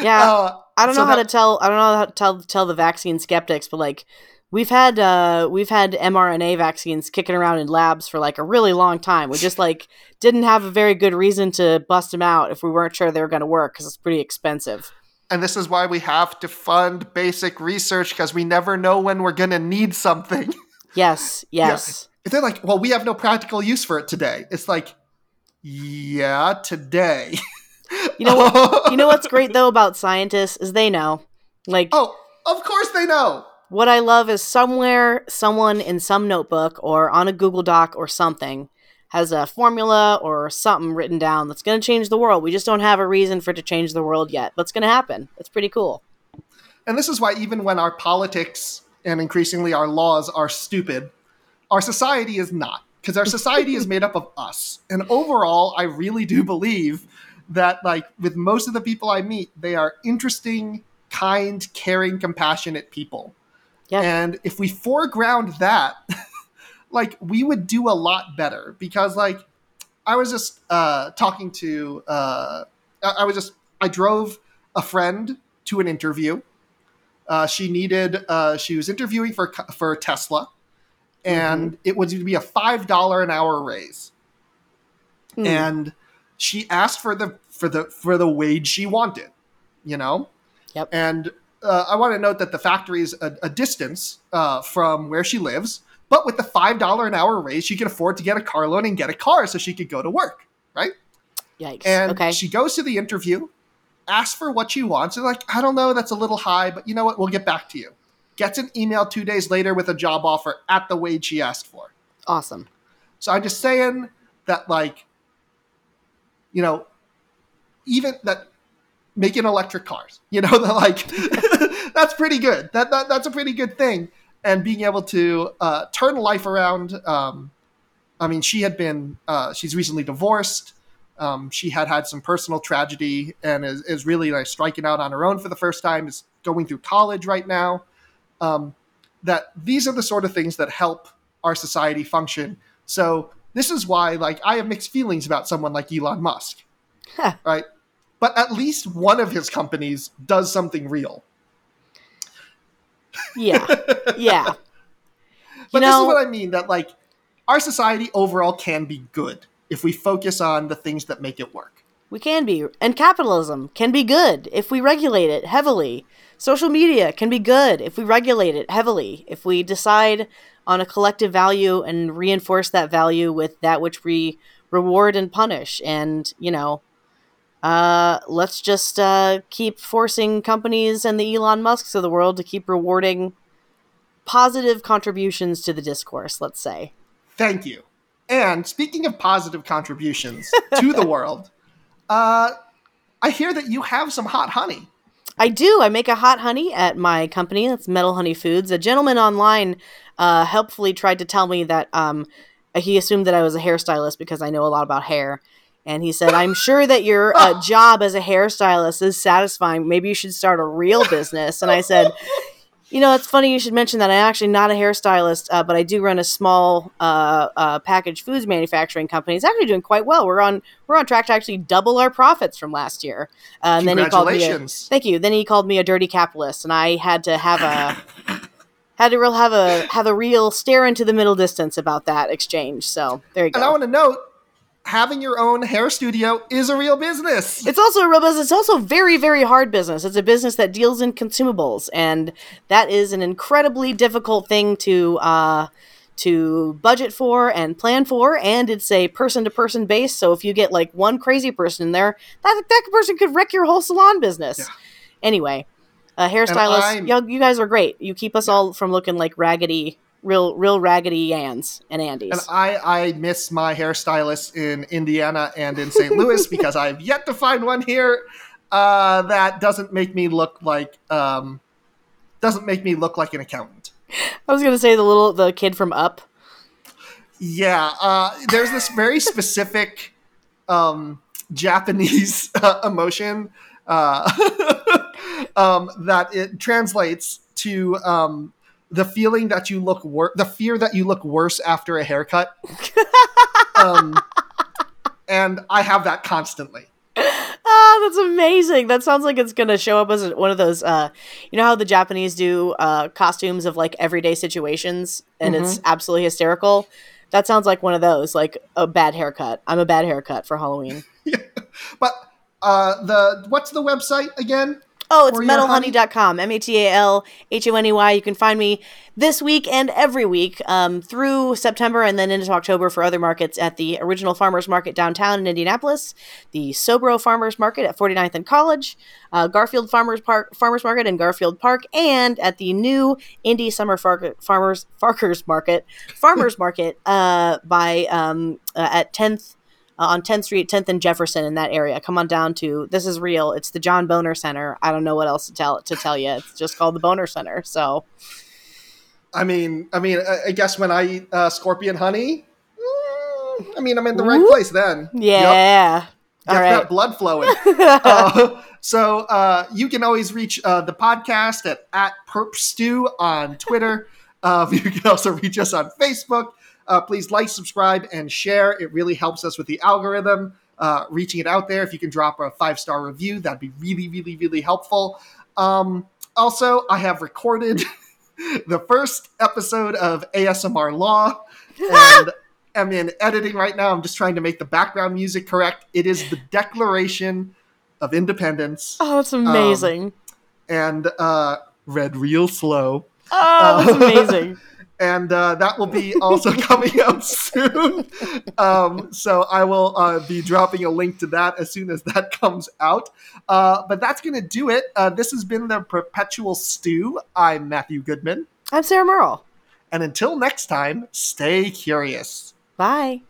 Yeah, Uh, I don't so know how that- to tell. I don't know how to tell tell the vaccine skeptics, but like we've had uh we've had mRNA vaccines kicking around in labs for like a really long time. We just like didn't have a very good reason to bust them out if we weren't sure they were going to work because it's pretty expensive. and this is why we have to fund basic research because we never know when we're going to need something. Yes, yes. if they're like, well, we have no practical use for it today, it's like, yeah, today. You know what? You know what's great though about scientists is they know. Like oh, of course they know. What I love is somewhere someone in some notebook or on a Google Doc or something has a formula or something written down that's going to change the world. We just don't have a reason for it to change the world yet, but it's going to happen. It's pretty cool. And this is why, even when our politics and increasingly our laws are stupid, our society is not. Because our society is made up of us. And overall, I really do believe that, like, with most of the people I meet, they are interesting, kind, caring, compassionate people. Yeah. And if we foreground that, like, we would do a lot better. Because, like, I was just uh, talking to, uh, I I was just, I drove a friend to an interview. Uh, she needed, uh, she was interviewing for for Tesla, and it was to be a five dollar an hour raise. Hmm. And she asked for the for the for the wage she wanted, you know. Yep. And uh, I want to note that the factory is a, a distance uh, from where she lives, but with the five dollar an hour raise, she can afford to get a car loan and get a car so she could go to work, right? Yikes. And okay. she goes to the interview, asks for what she wants. And like, I don't know, that's a little high, but you know what? We'll get back to you. Gets an email two days later with a job offer at the wage she asked for. awesome. So I'm just saying that, like, you know, even that making electric cars, you know, like that's pretty good. That, that that's a pretty good thing. And being able to uh, turn life around. Um, I mean, she had been uh, she's recently divorced. Um, she had had some personal tragedy and is, is really like striking out on her own for the first time. Is going through college right now. Um, that these are the sort of things that help our society function. So this is why, like, I have mixed feelings about someone like Elon Musk, Huh. right? But at least one of his companies does something real. Yeah. Yeah. But you this know, is what I mean that like our society overall can be good if we focus on the things that make it work. we can be. And capitalism can be good if we regulate it heavily. Social media can be good if we regulate it heavily. If we decide on a collective value and reinforce that value with that which we reward and punish. And, you know, uh, let's just uh, keep forcing companies and the Elon Musks of the world to keep rewarding positive contributions to the discourse, let's say. Thank you. And speaking of positive contributions to the world, uh, I hear that you have some hot honey. I do. I make a hot honey at my company. That's Metal Honey Foods. A gentleman online uh, helpfully tried to tell me that um, he assumed that I was a hairstylist because I know a lot about hair. And he said, I'm sure that your uh, job as a hairstylist is satisfying. Maybe you should start a real business. And I said, you know, it's funny you should mention that. I'm actually not a hairstylist, uh, but I do run a small uh, uh, packaged foods manufacturing company. It's actually doing quite well. We're on we're on track to actually double our profits from last year. Uh, and then he called me. A, Congratulations. thank you. Then he called me a dirty capitalist, and I had to have a had to real have a have a real stare into the middle distance about that exchange. So there you go. And I want to note having your own hair studio is a real business. It's also a real business. It's also very, very hard business. It's a business that deals in consumables, and that is an incredibly difficult thing to uh, to budget for and plan for. And it's a person to person base. So if you get like one crazy person in there, that that person could wreck your whole salon business. Yeah. Anyway, uh, y'all, you guys are great. You keep us all from looking like raggedy real real raggedy Anns and Andys. And I, I miss my hairstylist in Indiana and in St. Louis because I've yet to find one here uh, that doesn't make me look like um, doesn't make me look like an accountant. I was gonna say the little the kid from Up. Yeah, uh, there's this very specific um, Japanese uh, emotion uh, um, that it translates to um, the feeling that you look worse, the fear that you look worse after a haircut. um, and I have that constantly. Ah, that's amazing. That sounds like it's gonna show up as one of those. Uh, you know how the Japanese do uh, costumes of like everyday situations, and it's absolutely hysterical. That sounds like one of those, like a bad haircut. I'm a bad haircut for Halloween. But uh, the what's the website again? Oh, it's For your honey? metalhoney.com. M A T A L H O N E Y. You can find me this week and every week um, through September and then into October for other markets at the Original Farmers Market downtown in Indianapolis, the Sobro Farmers Market at 49th and College, uh, Garfield Farmers Park Farmers Market in Garfield Park, and at the new Indy Summer Far- Farmers Farkers Market Farmers Market uh, by um, uh, at 10th uh, on 10th Street, 10th and Jefferson in that area. Come on down to this is real. It's the John Boner Center. I don't know what else to tell to tell you. It's just called the Boner Center. So I mean, I mean, I, I guess when I eat uh, scorpion honey, mm, I mean, I'm in the right place then. Yep. yeah. All Get right. that blood flowing. Uh, so uh, you can always reach uh, the podcast at, at perpstew on Twitter. Uh, you can also reach us on Facebook. Uh, please like, subscribe, and share. It really helps us with the algorithm, uh, reaching it out there. If you can drop a five star review, that'd be really, really, really helpful. Um, also, I have recorded the first episode of ASMR Law, and I'm in editing right now. I'm just trying to make the background music correct. It is the Declaration of Independence, oh, it's amazing. and uh, read real slow. oh, that's amazing. And uh, that will be also coming out soon. Um, so I will uh, be dropping a link to that as soon as that comes out. Uh, but that's going to do it. Uh, this has been the Perpetual Stew. I'm Matthew Goodman. I'm Sarah Merle. And until next time, stay curious. Bye.